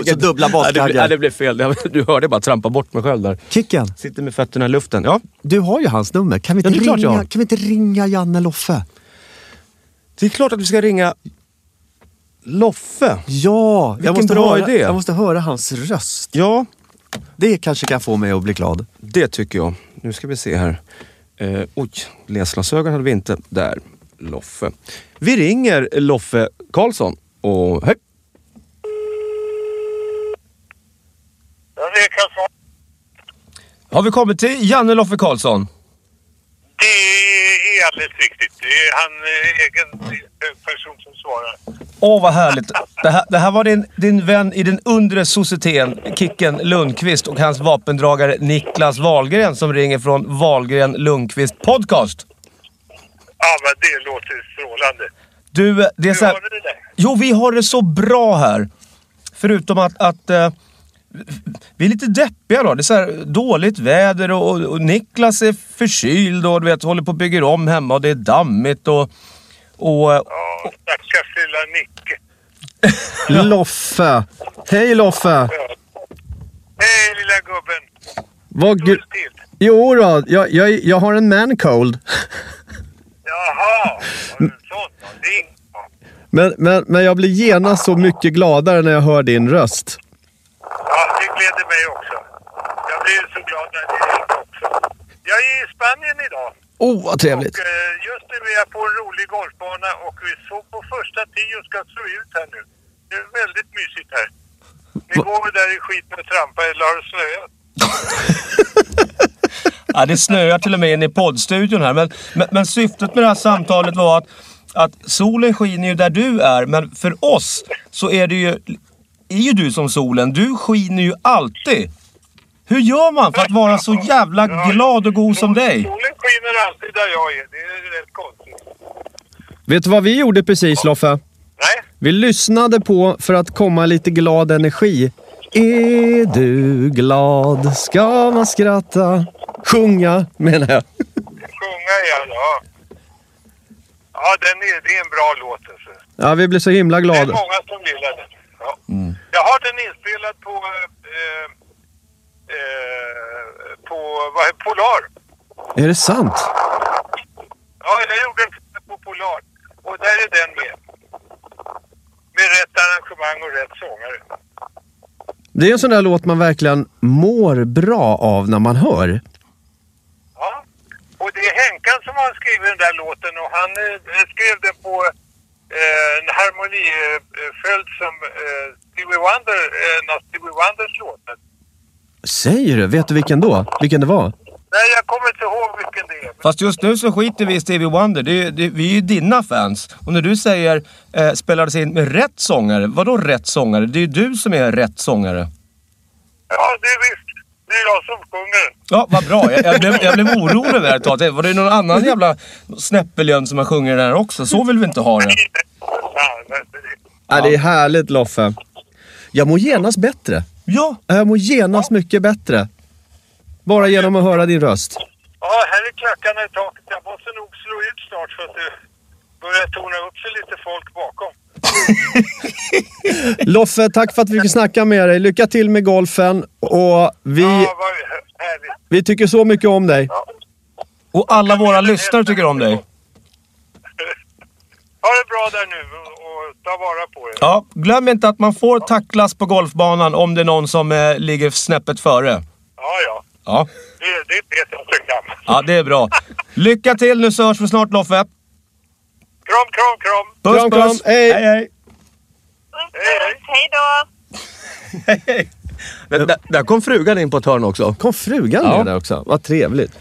Så dubbla Nej, det, blev, det fel. Du hörde bara trampa bort mig själv där. Kicken, Sitter med fötterna i luften. Ja, du har ju hans nummer. Kan vi Ja, inte, det jag ringa, kan vi inte ringa Janne Loffe? det är klart att vi ska ringa Loffe. Ja, jag måste, bra höra, idé. jag måste höra hans röst. Ja, Det kanske kan få mig att bli glad. det tycker jag. Nu ska vi se här. Eh, oj, läsglasögon hade vi inte. Där, Loffe. Vi ringer Loffe Karlsson. Och hej! Har vi kommit till Janne Loffe Karlsson? Det är alldeles riktigt. Det är han eh, egen eh, person som svarar. Åh, vad härligt. Det här, det här var din, din vän i den undre societeten, Kicken Lundqvist och hans vapendragare Niklas Wahlgren som ringer från Wahlgren Lundqvist Podcast. Ja, men det låter strålande. Du, eh, det är Hur så här, har du det? Jo, vi har det så bra här. Förutom att, att eh, vi är lite deppiga då. Det är så här dåligt väder och, och, och Niklas är förkyld och du vet, håller på och bygger om hemma och det är dammigt och... och eh, Ja, stackars lilla Nicke. Loffe. Hej Loffe. Hej lilla gubben. Vad still? Jo då, jag, jag, jag har en man cold. Jaha, har du en sån då? Är bra. Men, men, men jag blir genast så mycket gladare när jag hör din röst. Ja, det gläder mig också. Jag blir så glad när det ringer också. Jag är i Spanien idag. Oh, vad trevligt. Och eh, just nu är jag på en rolig golfbana och vi såg på första tio och ska slå ut här nu. Det är väldigt mysigt här. Ni går väl där i skiten och trampar eller har det snöat? Ja, det snöar till och med inne i poddstudion här. Men, men, men syftet med det här samtalet var att, att solen skiner ju där du är. Men för oss så är det ju, är ju du som solen. Du skiner ju alltid. Hur gör man för att vara så jävla glad och god som dig? Solen skiner alltid där jag är. Det är rätt konstigt. Vet du vad vi gjorde precis Loffe? Nej? Vi lyssnade på för att komma lite glad energi. Är du glad ska man skratta. Sjunga menar jag. Sjunga ja, ja. Ja, den är, det är en bra låt alltså. Ja, vi blir så himla Det är glada. många som gillar den. Ja. Jag har den inspelad på, eh, eh, på vad är Polar. Är det sant? Ja, jag gjorde den på Polar. Och där är den med. Med rätt arrangemang och rätt sångare. Det är en sån där låt man verkligen mår bra av när man hör. Ja. Och det är Henkan som har skrivit den där låten och han eh, skrev den på eh, en harmoniföljd som eh, Stevie Wonder, eh, en av Stevie Wonders låtar. Säger du? Vet du vilken då? Vilken det var? Nej, jag kommer inte ihåg vilken det är. Fast just nu så skiter vi i Stevie Wonder. Det är, det, vi är ju dina fans. Och när du säger eh, spelades in med rätt sångare. Vadå rätt sångare? Det är ju du som är rätt sångare. Ja, det är visst. Det är jag som sjunger. Ja, vad bra. Jag, jag, blev, jag blev orolig där ett tag. Var det någon annan jävla snäppeljönt som har sjungit där också? Så vill vi inte ha det. Ja, Ja. det är härligt Loffe. Jag mår genast bättre. Ja, Jag mår genast mycket bättre. Bara genom att höra din röst. Ja, här är klackarna i taket. Jag måste nog slå ut snart för att det börjar torna upp sig lite folk bakom. Loffe, tack för att vi fick snacka med dig. Lycka till med golfen och vi, Ja, vi tycker så mycket om dig. och alla våra lyssnare tycker om dig. Ha det bra där nu ta vara på er. Ja, glöm inte att man får tacklas på golfbanan om det är någon som eh, ligger snäppet före. Ja, ja. Ja. Det, det vet jag så gammalt. ja, det är bra. Lycka till nu så hörs vi snart Loffe. Kram, kram, kram. Puss, Kram, kram. puss. Hej. hej, hej. Hej, hej. Hej då! Där, där- där kom frugan in på ett hörn också. Kom frugan Ja. med där också? Vad trevligt.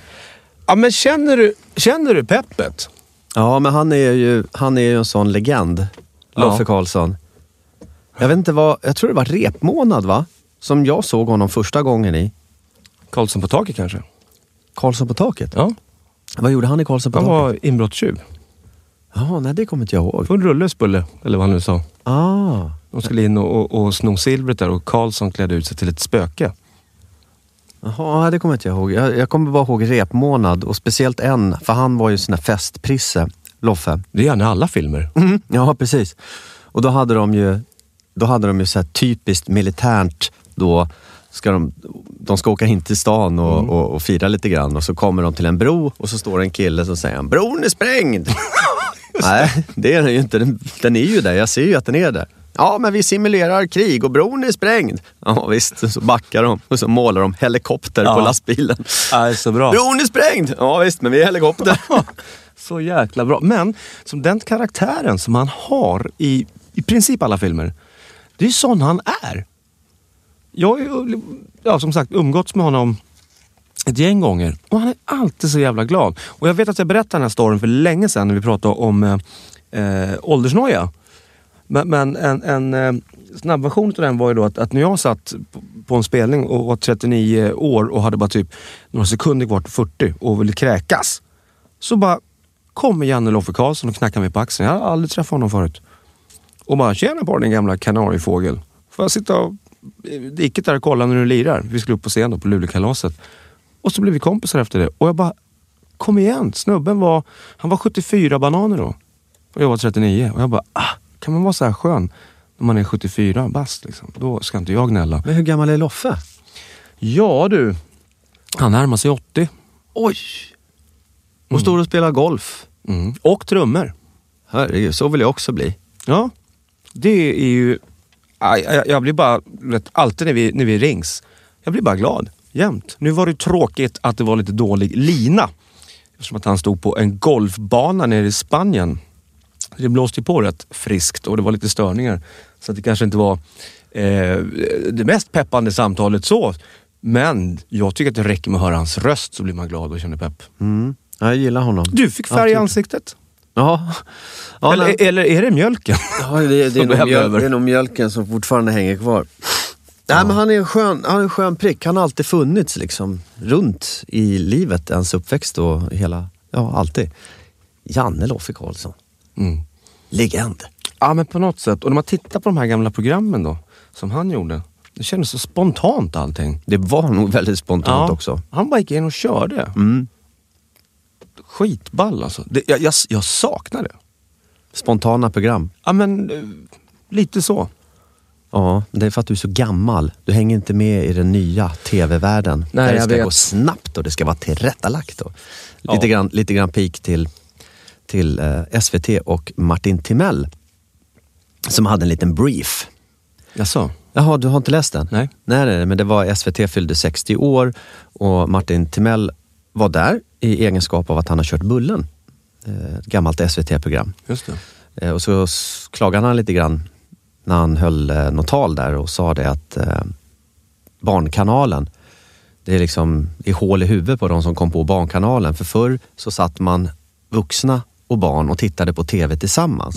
Ja, men känner du, känner du peppet? Ja, men han är ju, han är ju en sån legend. Loffe Ja. Karlsson. Jag vet inte vad, jag tror det var repmånad va? Som jag såg honom första gången i. Karlsson på taket kanske? Karlsson på taket? Ja. Vad gjorde han i Karlsson på Han taket? var inbrottstjuv. Ja, nej det kommer inte jag ihåg. På en rullesbulle, eller vad han nu sa. Ah. De skulle in och, och, och sno silvret där och Karlsson klädde ut sig till ett spöke. Jaha, det kommer inte jag ihåg. Jag, jag kommer bara ihåg repmånad och speciellt en, för han var ju sån där festprisse, Loffe. Det är gärna alla filmer. Mm, ja, precis. Och då hade de ju, då hade de ju så typiskt militärt då ska de, de ska åka in till stan och, Mm. och, och fira lite grann och så kommer de till en bro och så står det en kille som säger bron är sprängd. Nej, det är den ju inte. Den, den är ju där, jag ser ju att den är där. Ja, men vi simulerar krig och bron är sprängd. Ja visst, så backar de och så målar de helikopter på Ja. lastbilen. Nej, så bra. Bron är sprängd! Ja visst, men vi är helikopter. Så jäkla bra. Men som den karaktären som han har i, i princip alla filmer. Det är ju sån han är. Jag har ju, ja, som sagt umgåtts med honom ett gäng gånger och han är alltid så jävla glad. Och jag vet att jag berättade den här storyn för länge sedan när vi pratade om eh, eh åldersnoja. Men, men en, en eh, snabbversion av den var ju då att, att när jag satt på, på en spelning och var 39 år och hade bara typ några sekunder kvar till 40 och ville kräkas. Så bara kommer Janne Loffe Karlsson och knackar mig på axeln. Jag har aldrig träffat honom förut. Och bara, tjena på din gamla kanariefågel. Får jag sitta och, i diket där och kolla när du lirar? Vi skulle upp på scen då på Lulekalaset. Och så blev vi kompisar efter det. Och jag bara, kom igen. Snubben var, han var 74 bananer då. Och jag var 39. Och jag bara, ah, kan man vara så här skön när man är 74 bast? Liksom. Då ska inte jag gnälla. Men hur gammal är Loffe? Ja du, han närmar sig 80. Oj! Och står och spelar golf. Mm. Och trummor. Herregud, så vill jag också bli. Ja, det är ju... Aj, jag blir bara, vet, alltid när vi, när vi rings, jag blir bara glad. Jämt. Nu var det tråkigt att det var lite dålig lina. Eftersom att han stod på en golfbana nere i Spanien. Det blåste ju på rätt friskt och det var lite störningar. Så att det kanske inte var eh, det mest peppande samtalet så. Men jag tycker att det räcker med att höra hans röst så blir man glad och känner pepp. Mm. Ja, jag gillar honom. Du fick färg i ansiktet. Ja. ja eller, eller är det mjölken? Ja, det, det, är nog mjöl, det är nog mjölken som fortfarande hänger kvar. Nej, men han är, en skön, han är en skön prick. Han har alltid funnits liksom, runt i livet, ens uppväxt och hela, ja alltid. Janne Loffe Karlsson. Mm. Legend. Ja men på något sätt. Och när man tittar på de här gamla programmen då, som han gjorde. Det kändes så spontant allting. Det var nog väldigt spontant också. Han bara gick in och körde. Mm. Skitball alltså. Det, jag, jag, jag saknar det. Spontana program. Ja men eh, lite så. Ja, det är för att du är så gammal. Du hänger inte med i den nya tv-världen. Nej, där det ska vet. gå snabbt och det ska vara tillrättalagt. Och Ja. lite, grann, lite grann pik till, till eh, SVT och Martin Timell. Som hade en liten brief. Jaså? Jaha, du har inte läst den? Nej. Nej, nej, nej, men det var SVT fyllde 60 år och Martin Timell var där i egenskap av att han har kört Bullen. Eh, Ett gammalt SVT-program. Just det. Eh, Och så klagade han lite grann när han höll eh, något tal där och sa det att Barnkanalen, det är liksom det är hål i huvudet på de som kom på Barnkanalen. För förr så satt man vuxna och barn och tittade på TV tillsammans.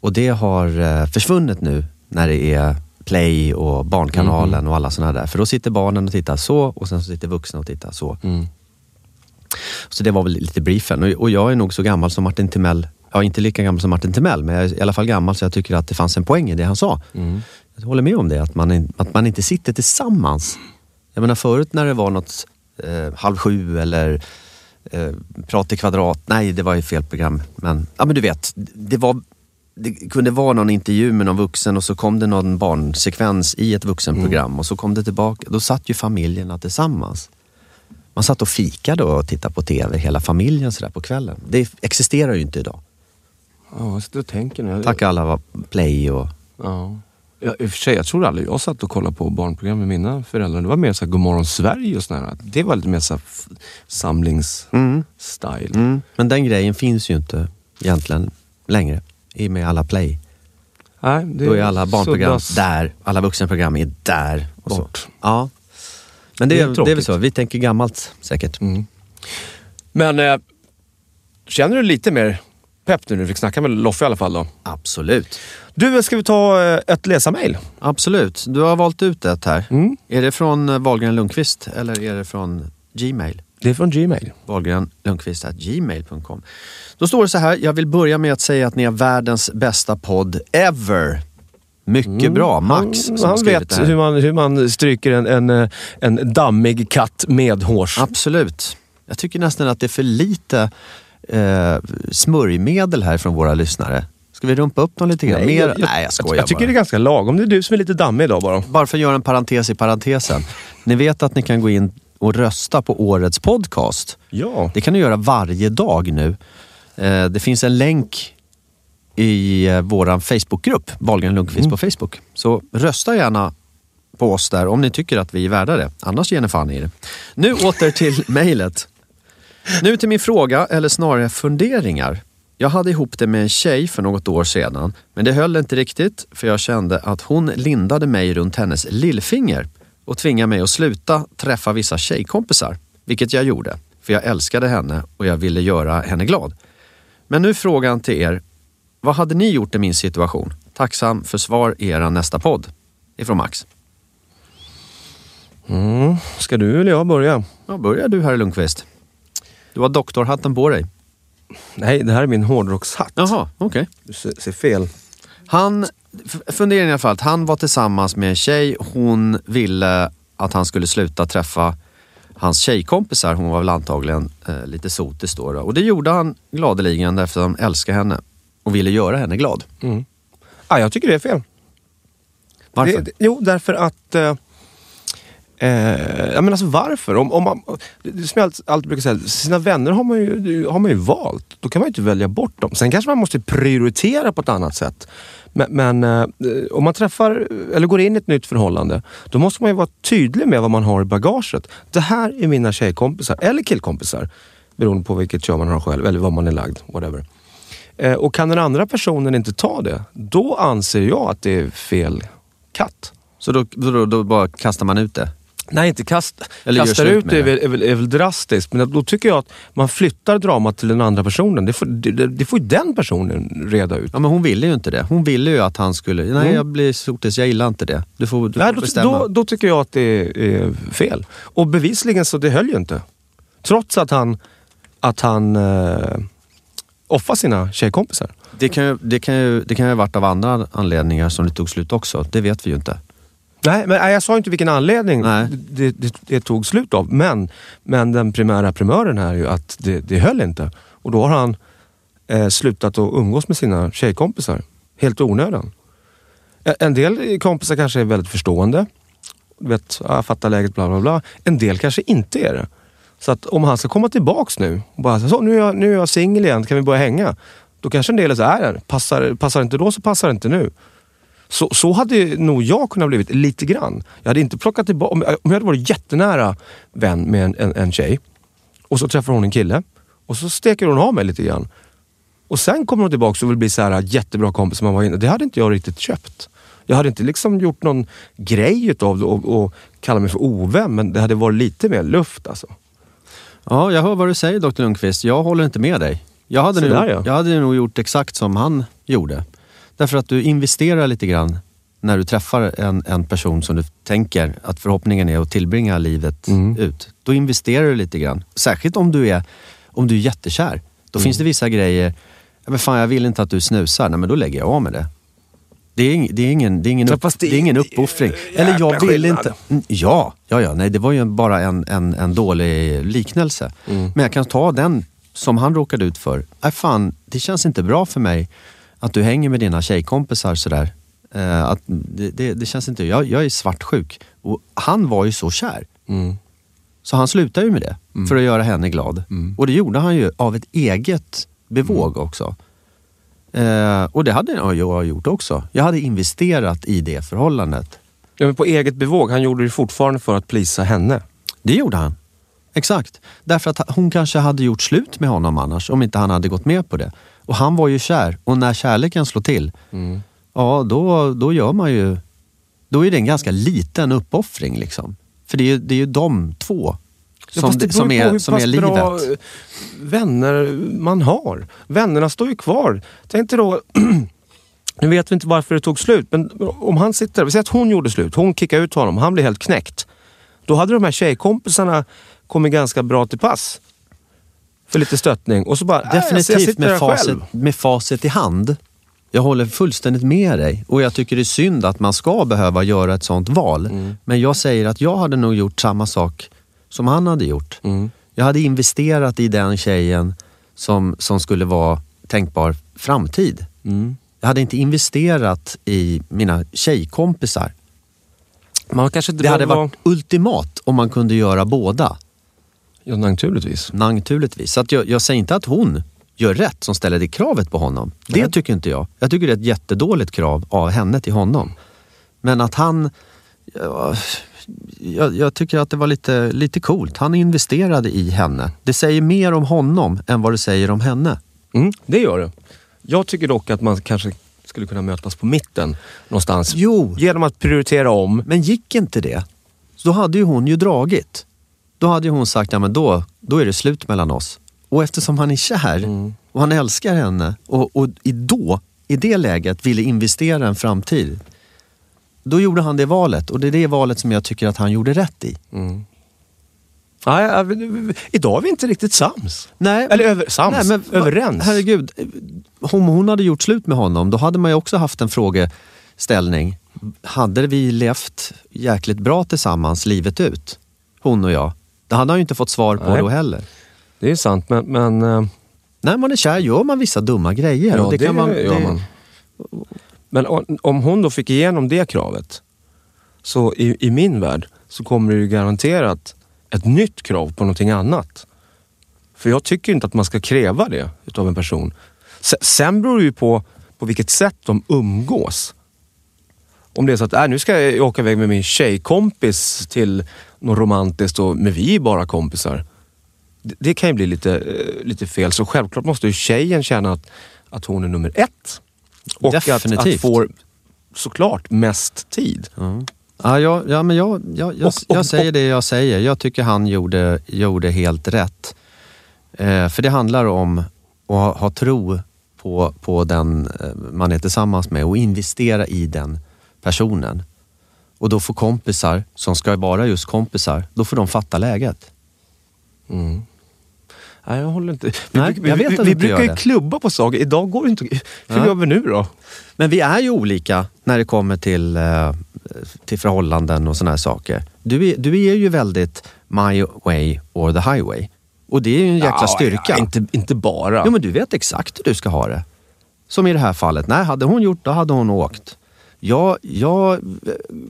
Och det har försvunnit nu när det är Play och Barnkanalen och alla sådana där. För då sitter barnen och tittar så och sen så sitter vuxna och tittar så. Mm. Så det var väl lite briefen. Och, jag är nog så gammal som Martin Timell. Ja, inte lika gammal som Martin Timell, men jag är i alla fall gammal så jag tycker att det fanns en poäng i det han sa. Mm. Jag håller med om det, att man, att man inte sitter tillsammans. Jag menar förut när det var något eh, Halv sju eller eh, Prat i kvadrat. Nej, det var ju fel program. Men, ja, men du vet, det, var, det kunde vara någon intervju med någon vuxen och så kom det någon barnsekvens i ett vuxenprogram och så kom det tillbaka. Då satt ju familjerna tillsammans. Man satt och fikade och tittade på TV, hela familjen sådär på kvällen. Det existerar ju inte idag. Ja, jag sitter och tänker nu. Tack alla var play och... Ja. Ja, I och för sig, jag tror aldrig jag satt och kollade på barnprogram med mina föräldrar. Det var mer så här Godmorgon Sverige och sådär. Det var lite mer så här f- samlingsstyle. Mm. Men den grejen finns ju inte egentligen längre i och med alla play. Nej, det Då är alla barnprogram där, alla vuxenprogram är där. Och så. bort. Ja. Men det, Det är det är väl så, vi tänker gammalt säkert. Mm. Men eh, känner du lite mer pepp nu när du fick snacka med Loffe i alla fall då? Absolut. Du, ska vi ta eh, ett läsarmail? Absolut. Du har valt ut ett här. Mm. Är det från eh, Wahlgren Lundqvist eller är det från Gmail? Det är från Gmail. wahlgrenlundqvist.gmail.com Då står det så här, jag vill börja med att säga att ni är världens bästa podd ever. Mycket bra. Max Han, han vet hur man, hur man stryker en, en, eh, en dammig katt med hårs. Absolut. Jag tycker nästan att det är för lite eh, smörjmedel här från våra lyssnare. Ska vi rumpa upp dem lite grann? Mer? jag, Nej, jag skojar Jag tycker bara. det är ganska lagom. Det är du som är lite dammig idag bara. Bara för att göra en parentes i parentesen. Ni vet att ni kan gå in och rösta på årets podcast. Ja. Det kan du göra varje dag nu. Eh, det finns en länk i eh, vår Facebookgrupp, Wahlgren Lundqvist på Facebook. Så rösta gärna på oss där om ni tycker att vi är värda det. Annars ger ni fan i det. Nu åter till mejlet. Nu till min fråga, eller snarare funderingar. Jag hade ihop det med en tjej för något år sedan, men det höll inte riktigt för jag kände att hon lindade mig runt hennes lillfinger och tvingade mig att sluta träffa vissa tjejkompisar, vilket jag gjorde, för jag älskade henne och jag ville göra henne glad. Men nu frågan till er, vad hade ni gjort i min situation? Tacksam för svar i er nästa podd. Ifrån Max. Mm. Ska du eller jag börja? Ja, börjar du herr Lundqvist. Du har doktorhatten på dig. Nej, det här är min hårdrockshatt. Jaha, okej. Du ser, ser fel. Han, funderingen i alla fall, han var tillsammans med en tjej. Hon ville att han skulle sluta träffa hans tjejkompisar. Hon var väl antagligen eh, lite sotis då, då. Och det gjorde han gladeligen därför att han älskade henne och ville göra henne glad. Ah, jag tycker det är fel. Varför? Det, jo, därför att... Eh, eh, men alltså varför? Om, om man, som jag alltid, alltid brukar säga, sina vänner har man, ju, har man ju valt. Då kan man ju inte välja bort dem. Sen kanske man måste prioritera på ett annat sätt. Men, men eh, om man träffar, eller går in i ett nytt förhållande, då måste man ju vara tydlig med vad man har i bagaget. Det här är mina tjejkompisar, eller killkompisar. Beroende på vilket kön man har själv, eller vad man är lagd. Whatever. Eh, och kan den andra personen inte ta det, då anser jag att det är fel katt. Så då, då, då bara kastar man ut det? Nej, inte kast, Eller kastar ut det är väl, är, väl, är väl drastiskt, men då tycker jag att man flyttar dramat till den andra personen. Det får, det- det får ju den personen reda ut. Ja, men hon ville ju inte det. Hon ville ju att han skulle, nej Mm. jag blir sotis, jag gillar inte det. Du får, du Nej, får då, bestämma. då, då tycker jag att det är, är fel. Och bevisligen så det höll ju inte. Trots att han, att han eh, offade sina tjejkompisar. Det kan, ju, det, kan ju, det kan ju ha varit av andra anledningar som det tog slut också. Det vet vi ju inte. Nej, men jag sa inte vilken anledning det, det, det tog slut av. Men, men den primära primören här är ju att det, det höll inte. Och då har han eh, slutat att umgås med sina tjejkompisar. Helt onödan. Eh, En del kompisar kanske är väldigt förstående. Vet, ja, jag fattar läget, bla bla bla. En del kanske inte är det. Så att om han ska komma tillbaks nu och bara så, nu är jag, nu är jag singel igen, kan vi börja hänga? Då kanske en del är så här, passar, passar inte då så passar inte nu. Så, så hade nog jag kunnat blivit lite grann. Jag hade inte plockat tillbaka, om jag, om jag hade varit jättenära vän med en, en, en tjej och så träffar hon en kille och så steker hon av mig lite grann. Och sen kommer hon tillbaka och vill bli så här jättebra kompis som man var inne. Det hade inte jag riktigt köpt. Jag hade inte liksom gjort någon grej utav det och, och kallat mig för ovän, men det hade varit lite mer luft alltså. Ja, jag hör vad du säger Dr Lundqvist. Jag håller inte med dig. Jag hade, nog, där, ja. jag hade nog gjort exakt som han gjorde. Därför att du investerar lite grann när du träffar en, en person som du tänker att förhoppningen är att tillbringa livet Mm. ut. Då investerar du lite grann. Särskilt om du är, om du är jättekär. Då finns det vissa grejer, ja, men fan jag vill inte att du snusar, nej men då lägger jag av med det. Det är, ing, det är ingen, det är ingen, upp, det är ingen uppoffring. Eller jag vill inte. Mm, Ja, ja, ja, nej det var ju bara en, en, en dålig liknelse. Mm. Men jag kan ta den som han råkade ut för. Nej fan, det känns inte bra för mig att du hänger med dina tjejkompisar sådär. Eh, att det, det, det känns inte, jag, jag är svartsjuk. Och han var ju så kär. Mm. Så han slutade ju med det för att göra henne glad. Och det gjorde han ju av ett eget bevåg också. Eh, och det hade jag gjort också. Jag hade investerat i det förhållandet. Ja, men på eget bevåg, han gjorde det fortfarande för att plisa henne. Det gjorde han. Exakt. Därför att hon kanske hade gjort slut med honom annars, om inte han hade gått med på det. Och han var ju kär. Och när kärleken slår till, ja då, då gör man ju... Då är det en ganska liten uppoffring liksom. För det är, ju- det är ju de två som, fast det som, är, hur som är pass livet. bra eh, vänner man har. Vännerna står ju kvar. Tänk dig då, nu vet vi inte varför det tog slut, men om han sitter, vi säger att hon gjorde slut, hon kickade ut honom, han blev helt knäckt. Då hade de här tjejkompisarna kommit ganska bra till pass. För lite stöttning och så bara, äh, Definitivt med facit, med facit i hand Jag håller fullständigt med dig och jag tycker det är synd att man ska behöva göra ett sånt val. Mm. Men jag säger att jag hade nog gjort samma sak som han hade gjort. Mm. Jag hade investerat i den tjejen som, som skulle vara tänkbar framtid. Mm. Jag hade inte investerat i mina tjejkompisar. Man kanske Det hade behöver varit ultimat om man kunde göra båda. Ja, naturligtvis. Naturligtvis. Så att jag, jag säger inte att hon gör rätt som ställer det kravet på honom. Det Nej. tycker inte jag. Jag tycker det är ett jättedåligt krav av henne till honom. Men att han... Ja, jag, jag tycker att det var lite, lite coolt. Han investerade i henne. Det säger mer om honom än vad det säger om henne. Mm, det gör det. Jag tycker dock att man kanske skulle kunna mötas på mitten någonstans. Jo. Genom att prioritera om. Men gick inte det, då hade ju hon ju dragit. Då hade ju hon sagt, ja men då, då är det slut mellan oss. Och eftersom han är kär och han älskar henne och, och i då, i det läget, ville investera en framtid. Då gjorde han det valet och det är det valet som jag tycker att han gjorde rätt i. Ja, vi- idag är vi inte riktigt sams. Nej, Eller över, sams, Nej, men, överens. Herregud, om hon hade gjort slut med honom, då hade man ju också haft en frågeställning. Hade vi levt jäkligt bra tillsammans livet ut? Hon och jag. Det hade han ju inte fått svar på Nej. då heller. Det är sant, men... men eh, När man är kär gör man vissa dumma grejer. ja, och det, det kan man, gör det- man. Men om, hon då fick igenom det kravet, så i, i min värld så kommer det ju garanterat ett nytt krav på någonting annat. För jag tycker inte att man ska kräva det utav en person. Sen beror det ju på på vilket sätt de umgås. Om det är så att äh, nu ska jag åka iväg med min tjejkompis till något romantiskt och men vi är bara kompisar. Det, det kan ju bli lite, eh, lite fel. Så självklart måste ju tjejen känna att, att hon är nummer ett. Och att, att Definitivt. får såklart mest tid. Ja, ja, ja, men jag, jag, jag, Och- och- jag säger det jag säger. Jag tycker han gjorde, gjorde helt rätt. Eh, för det handlar om att ha, ha tro på, på den eh, man är tillsammans med och investera i den personen. Och då får kompisar, som ska vara just kompisar, då får de fatta läget. Nej, jag håller inte... Vi, Nej, brukar- jag vi, vet vi, vi inte brukar ju klubba på saker. Idag går det inte. Hur Nej. gör vi nu då? Men vi är ju olika när det kommer till, eh, till förhållanden och såna här saker. Du är, du är ju väldigt my way or the highway. Och det är ju en jäkla Ja, styrka. ja, inte, inte bara. Jo men du vet exakt hur du ska ha det. Som i det här fallet. Nej, hade hon gjort, då hade hon åkt. Jag, jag eh,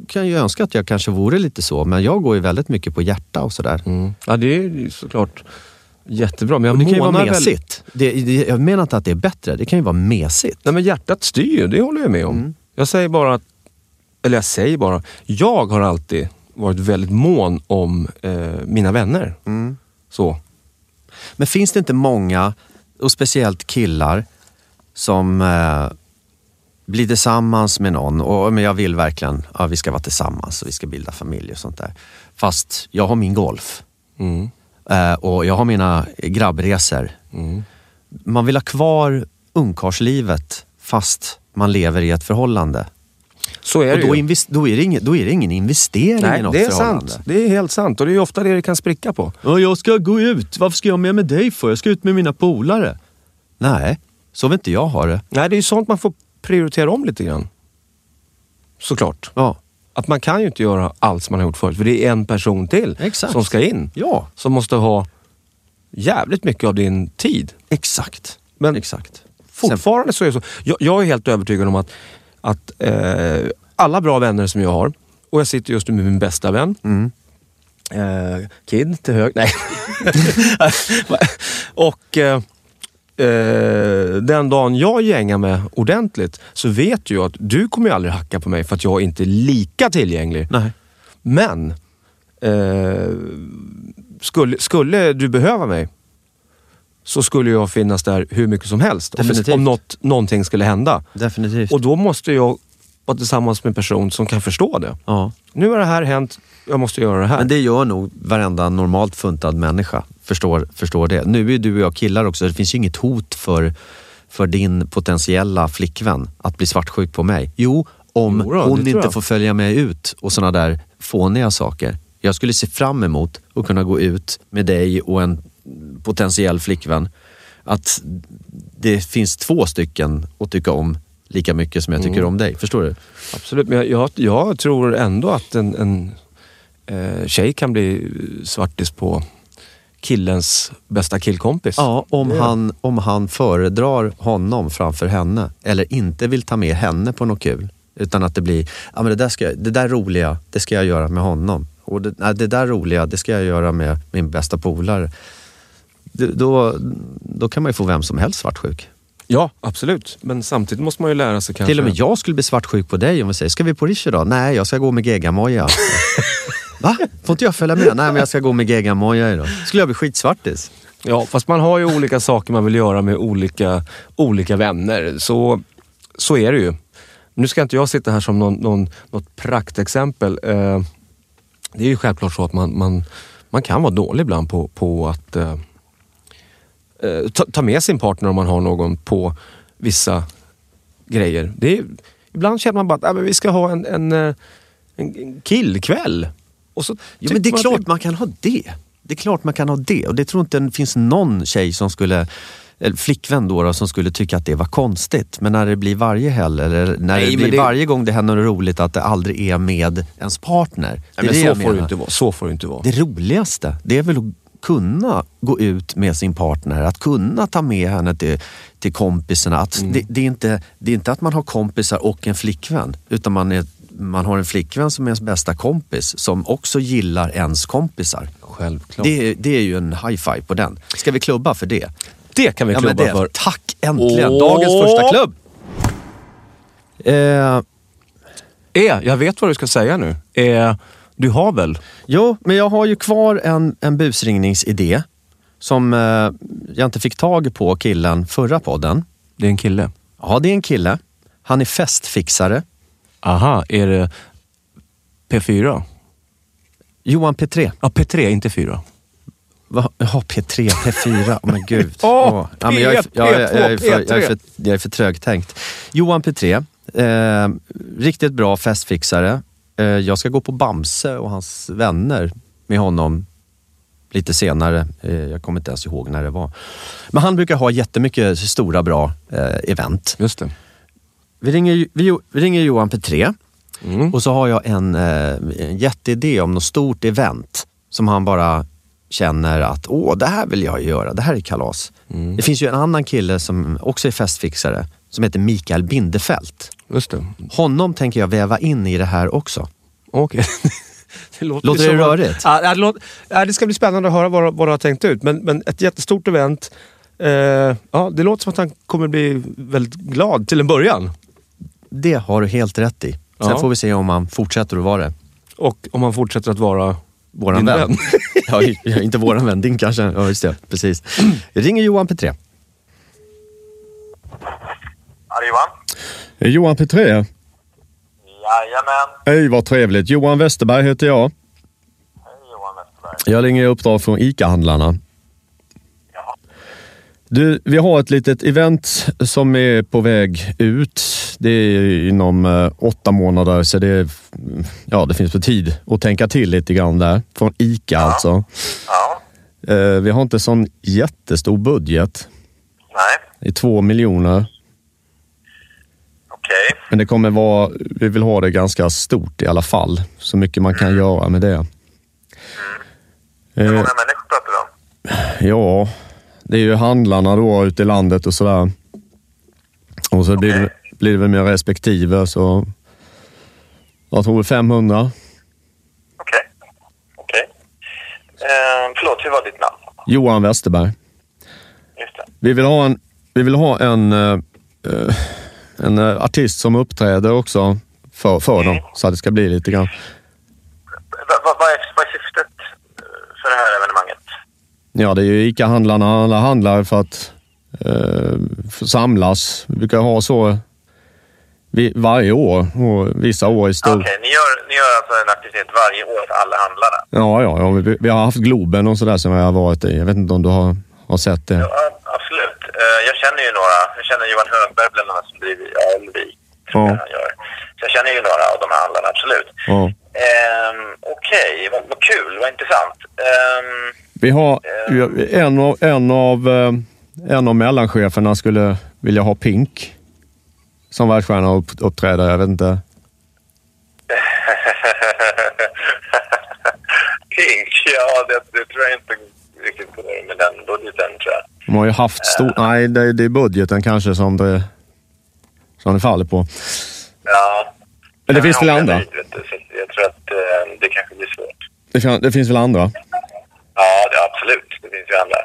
kan ju önska att jag kanske vore lite så, men jag går ju väldigt mycket på hjärta och sådär. Mm. Ja, det är ju såklart jättebra. Men jag det kan ju vara månar väl- mesigt. Det, det, jag menar inte att det är bättre, det kan ju vara mesigt. Nej, men hjärtat styr ju, det håller jag med om. Mm. Jag säger bara att, eller jag säger bara, jag har alltid varit väldigt mån om eh, mina vänner. Mm. Så. Men finns det inte många, och speciellt killar, som eh, blir tillsammans med någon och men jag vill verkligen, ja, vi ska vara tillsammans och vi ska bilda familj och sånt där. Fast jag har min golf Mm. Eh, och jag har mina grabbresor. Man vill ha kvar ungkarlslivet fast man lever i ett förhållande. Så är och det då, ju. då, är det ingen, då är det ingen investering i Nej, något det är förhållande. sant. Det är helt sant. Och det är ofta det det kan spricka på. Ja, jag ska gå ut. Varför ska jag med med dig för? Jag ska ut med mina polare. Nej, så vill inte jag ha det. Nej, det är ju sånt man får prioritera om lite grann. Såklart. Ja, Att man kan ju inte göra allt som man har gjort förut. För det är en person till Exakt. som ska in. ja Som måste ha jävligt mycket av din tid. exakt. Men exakt. fortfarande så är det så. Jag, jag är helt övertygad om att, att eh, alla bra vänner som jag har, och jag sitter just nu med min bästa vän, Mm. eh, Kid till höger, nej. och eh, eh, den dagen jag gängar med ordentligt så vet jag att du kommer ju aldrig hacka på mig för att jag inte är lika tillgänglig. Nej. Men eh, skulle, skulle du behöva mig så skulle jag finnas där hur mycket som helst. Om, Definitivt. om något, någonting skulle hända. Definitivt. Och då måste jag vara tillsammans med en person som kan förstå det. ja. Nu har det här hänt, jag måste göra det här. Men det gör nog varenda normalt funtad människa. Förstår, förstår det. Nu är du och jag killar också. Det finns ju inget hot för, för din potentiella flickvän att bli svartsjuk på mig. Jo, om Jo då, hon inte får följa med ut och såna där fåniga saker. Jag skulle se fram emot att kunna gå ut med dig och en potentiell flickvän. Att det finns två stycken att tycka om lika mycket som jag tycker Mm. om dig. Förstår du? Absolut, men jag, jag, jag tror ändå att en, en eh, tjej kan bli svartis på killens bästa killkompis. Ja, om Det- han, om han föredrar honom framför henne eller inte vill ta med henne på något kul. Utan att det blir, ja men det där, ska, det där roliga, det ska jag göra med honom. Och det, nej, det där roliga, det ska jag göra med min bästa polare. Då, då kan man ju få vem som helst svartsjuk. Ja, absolut. Men samtidigt måste man ju lära sig kanske... Till och med jag skulle bli svartsjuk på dig om vi säger, ska vi på Riche idag? Nej, jag ska gå med geggamoja. Va? Får inte jag följa med? Nej, men jag ska gå med geggamoja idag. Skulle jag bli skitsvartis? Ja, fast man har ju olika saker man vill göra med olika, olika vänner. Så, så är det ju. Nu ska inte jag sitta här som någon, någon, något praktexempel. Eh, det är ju självklart så att man, man, man kan vara dålig ibland på, på att eh, eh, ta, ta med sin partner om man har någon på vissa grejer. Det är, ibland känner man bara att ah, men vi ska ha en, en, eh, en, en killkväll. Och så Jo, men det är man klart man kan ha det. Det är klart man kan ha det. Och det tror inte det finns någon tjej som skulle eller flickvän då, då som skulle tycka att det var konstigt. Men när det blir varje helg eller när Nej, det blir det- varje gång det händer något roligt att det aldrig är med ens partner. Det Nej, men det så får det inte vara. Så får det inte vara. Det roligaste, det är väl att kunna gå ut med sin partner, att kunna ta med henne till, till kompisarna. Att Mm. det, det, är inte, det är inte att man har kompisar och en flickvän, utan man, är, man har en flickvän som är ens bästa kompis, som också gillar ens kompisar. Självklart. Det, är- det är ju en high five på den. Ska vi klubba för det? Det kan vi Ja, klubba men det, för. Tack äntligen! Åh! Dagens första klubb! Eh, Är, jag vet vad du ska säga nu. Är, du har väl? Jo, men jag har ju kvar en, en busringningsidé som eh, jag inte fick tag på killen förra podden. Det är en kille. Ja, det är en kille. Han är festfixare. Aha, är det P4? Johan P3. Ja, P3, inte 4. Va? Jaha, P3, P4. Åh men gud. Åh, Åh. Ja, men jag, är, P1, jag, är, jag, är för, jag, är P3. för, jag är för trögtänkt. Johan P3. Eh, riktigt bra festfixare. Eh, jag ska gå på Bamse och hans vänner med honom lite senare. Eh, jag kommer inte ens ihåg när det var. Men han brukar ha jättemycket stora bra eh, event. Just det. Vi ringer, vi, vi ringer Johan P3 Mm. och så har jag en, en jätteidé om något stort event som han bara känner att åh, det här vill jag göra, det här är kalas. Mm. Det finns ju en annan kille som också är festfixare som heter Mikael Bindefält. Just det. Honom tänker jag väva in i det här också. Okej. det låter Låter det som- rörigt? Ja, det, ja, det ska bli spännande att höra vad, vad du har tänkt ut. Men, men ett jättestort event. Eh, ja, det låter som att han kommer bli väldigt glad till en början. Det har du helt rätt i. Sen Ja. får vi se om han fortsätter att vara det. Och om han fortsätter att vara Våran din vän. ja, ja, inte våran vän, din kanske. Ja, just det. Precis. Jag ringer Johan P3. Ja, det är Johan. Johan Petré. Jajamän. Hej, vad trevligt. Johan Westerberg heter jag. Hej Johan Westerberg. Jag ringer i uppdrag från ICA-handlarna. Ja. Du, vi har ett litet event som är på väg ut. Det är inom eh, åtta månader, så det, är, ja, det finns för tid att tänka till lite grann där. Från ICA alltså. Ja. Eh, vi har inte sån jättestor budget. Nej. Det är två miljoner. Okej. Men det kommer vara, vi vill ha det ganska stort i alla fall. Så mycket man kan göra med det. Hur Eh, många människor pratar vi om? Ja, det är ju handlarna då ute i landet och sådär. Och så blir, det, blir det väl mer respektive så jag tror 500. Okej. Okej. Eh, förlåt, hur var ditt namn? Johan Westerberg. Just det. Vi vill ha en, vi vill ha en, eh, en eh, artist som uppträder också för, för dem. Så att det ska bli lite grann. Va, va, vad, är, vad är syftet eh, för det här evenemanget? Ja, det är ju ICA-handlarna. Alla handlar för att eh, samlas. Vi brukar ha så varje år och vissa år i stort. Okej, ni, gör, ni gör alltså en aktivitet varje år för alla handlare? Ja, ja, ja vi, vi har haft Globen och sådär som jag har varit i. Jag vet inte om du har, har sett det? Ja, absolut. Eh, jag känner ju några. Jag känner Johan Högberg bland annat som driver Alvik. Ja. Han gör. Så jag känner ju några av de här handlarna, absolut. Ja. Um, Okej, vad, vad kul, vad intressant. Ehm, Vi har en av, en av, eh, en av mellancheferna skulle vilja ha Pink. som världsstjärna och upp, uppträda? Jag vet inte. Pink, ja det, det tror jag inte riktigt det med den budgeten tror jag. De har ju haft stor... Nej, det, det är budgeten kanske som det, som det faller på. Ja. Men det finns väl jag andra? vet inte, så jag tror att eh, det kanske blir svårt. Det, det finns väl andra? Ja, det, absolut. Det finns ju andra.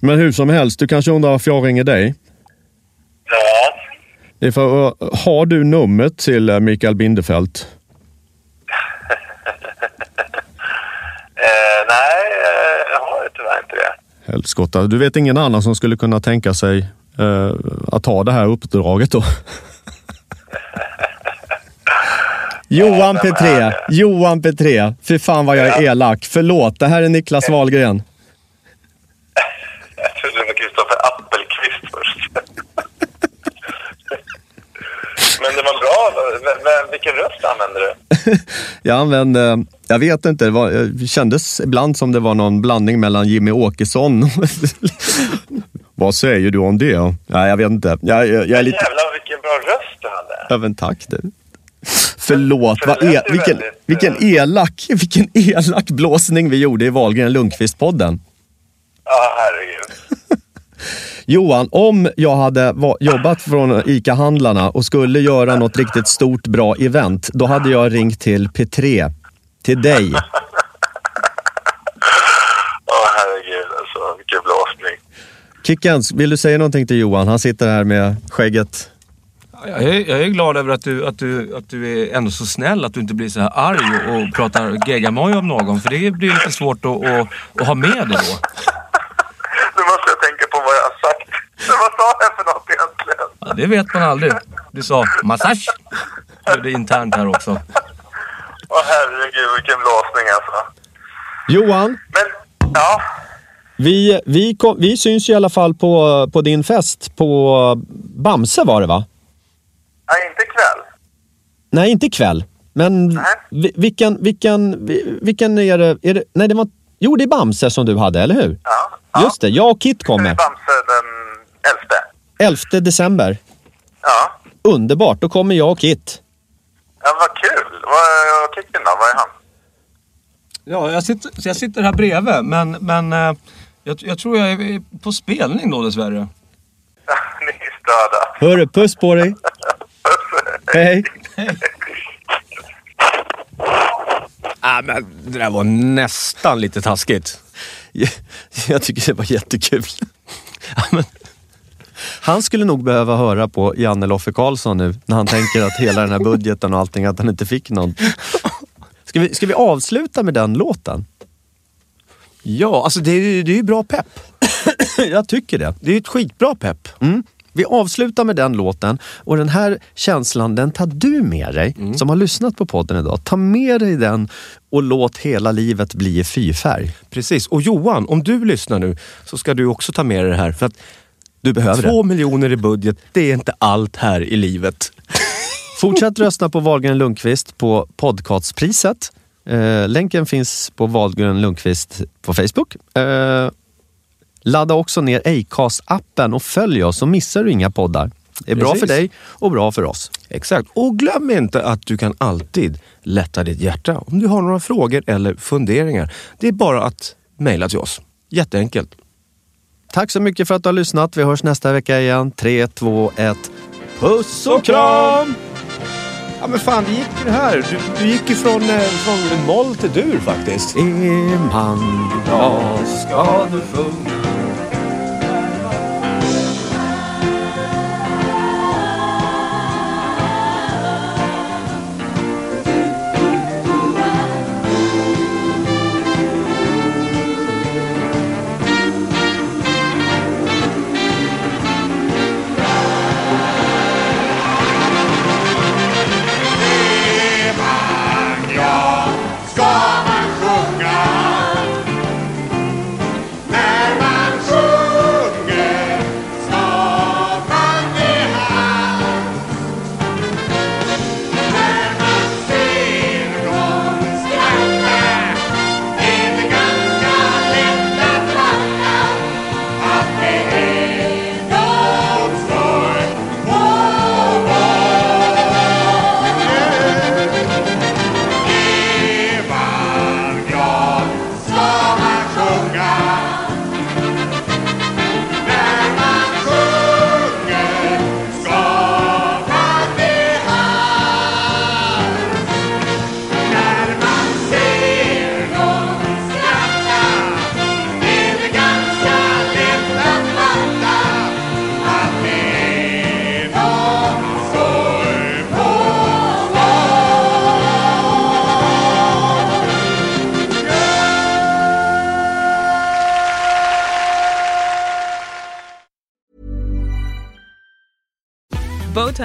Men hur som helst, du kanske undrar varför jag ringer dig? Ja, Det är för, uh, har du numret till uh, Mikael Bindefeld? eh, nej, eh, jag har tyvärr inte det. Helskotta. Du vet ingen annan som skulle kunna tänka sig uh, att ta det här uppdraget då? Johan Petré, Johan Petré. Fy fan vad jag är elak. Förlåt, det här är Niklas Wahlgren. Jag trodde det var Kristoffer Appelqvist först. Men det var bra. V- v- vilken röst använder du? Jag använde, jag vet inte, det, var, det kändes ibland som det var någon blandning mellan Jimmy Åkesson Vad säger du om det? Nej, jag vet inte. Jag, jag, jag är lite... Jävlar vilken bra röst du hade. Ja, men tack du. Förlåt, För vad e- vilken, väldigt, vilken, elak, vilken elak blåsning vi gjorde i Wahlgren Lundqvist-podden. Ja, herregud. Johan, om jag hade jobbat från ICA-handlarna och skulle göra något riktigt stort bra event, då hade jag ringt till P3, till dig. Ja, herregud alltså. Vilken blåsning. Kickens, vill du säga någonting till Johan? Han sitter här med skägget. Jag är, jag är glad över att du, att, du, att du är ändå så snäll, att du inte blir så här arg och, och pratar geggamoj om någon. För det blir lite svårt att, att, att ha med det då. Nu måste jag tänka på vad jag har sagt. Vad sa jag för något egentligen? Ja, det vet man aldrig. Du sa massage. Det är internt här också. Åh herregud vilken blåsning alltså. Johan, Men, ja. vi, vi, kom, vi syns i alla fall på, på din fest på Bamse var det va? Nej, inte ikväll. Nej, inte ikväll. Men vi- vilken, vilken, vi- vilken är det, är det? Nej, det var... Jo, det är Bamse som du hade, eller hur? Ja. Just det, jag och Kit kommer. Bamse den 11. 11 december. Ja. Underbart, då kommer jag och Kit. Ja, vad kul. Vad är Kicken då? Vad är han? Ja, jag sitter, jag sitter här bredvid, men, men eh, jag, jag tror jag är på spelning då dessvärre. Ni är störda. Hörru, puss på dig. Hej. Ah, men det där var nästan lite taskigt. Jag tycker det var jättekul. Ja, men, han skulle nog behöva höra på Janne Loffe Karlsson nu när han tänker att hela den här budgeten och allting, att han inte fick någon. Ska vi, ska vi avsluta med den låten? Ja, alltså det är, det är ju bra pepp. Jag tycker det. Det är ju ett skitbra pepp. Mm. Vi avslutar med den låten och den här känslan den tar du med dig som har lyssnat på podden idag. Ta med dig den och låt hela livet bli i fyrfärg. Precis. Och Johan, om du lyssnar nu så ska du också ta med dig det här. För att Du behöver två det. miljoner i budget, det är inte allt här i livet. Fortsätt rösta på Wahlgren Lundqvist på podcastpriset. Eh, länken finns på Wahlgren Lundqvist på Facebook. Eh, ladda också ner Acast-appen och följ oss så missar du inga poddar. Det är bra Precis. för dig och bra för oss. Exakt. Och glöm inte att du kan alltid lätta ditt hjärta om du har några frågor eller funderingar. Det är bara att mejla till oss. Jätteenkelt. Tack så mycket för att du har lyssnat. Vi hörs nästa vecka igen. 3, 2, 1. Puss och kram! Ja men fan, det gick ju det här. Du, du gick ju från, eh, från moll till dur faktiskt. Är man glad ska du sjunga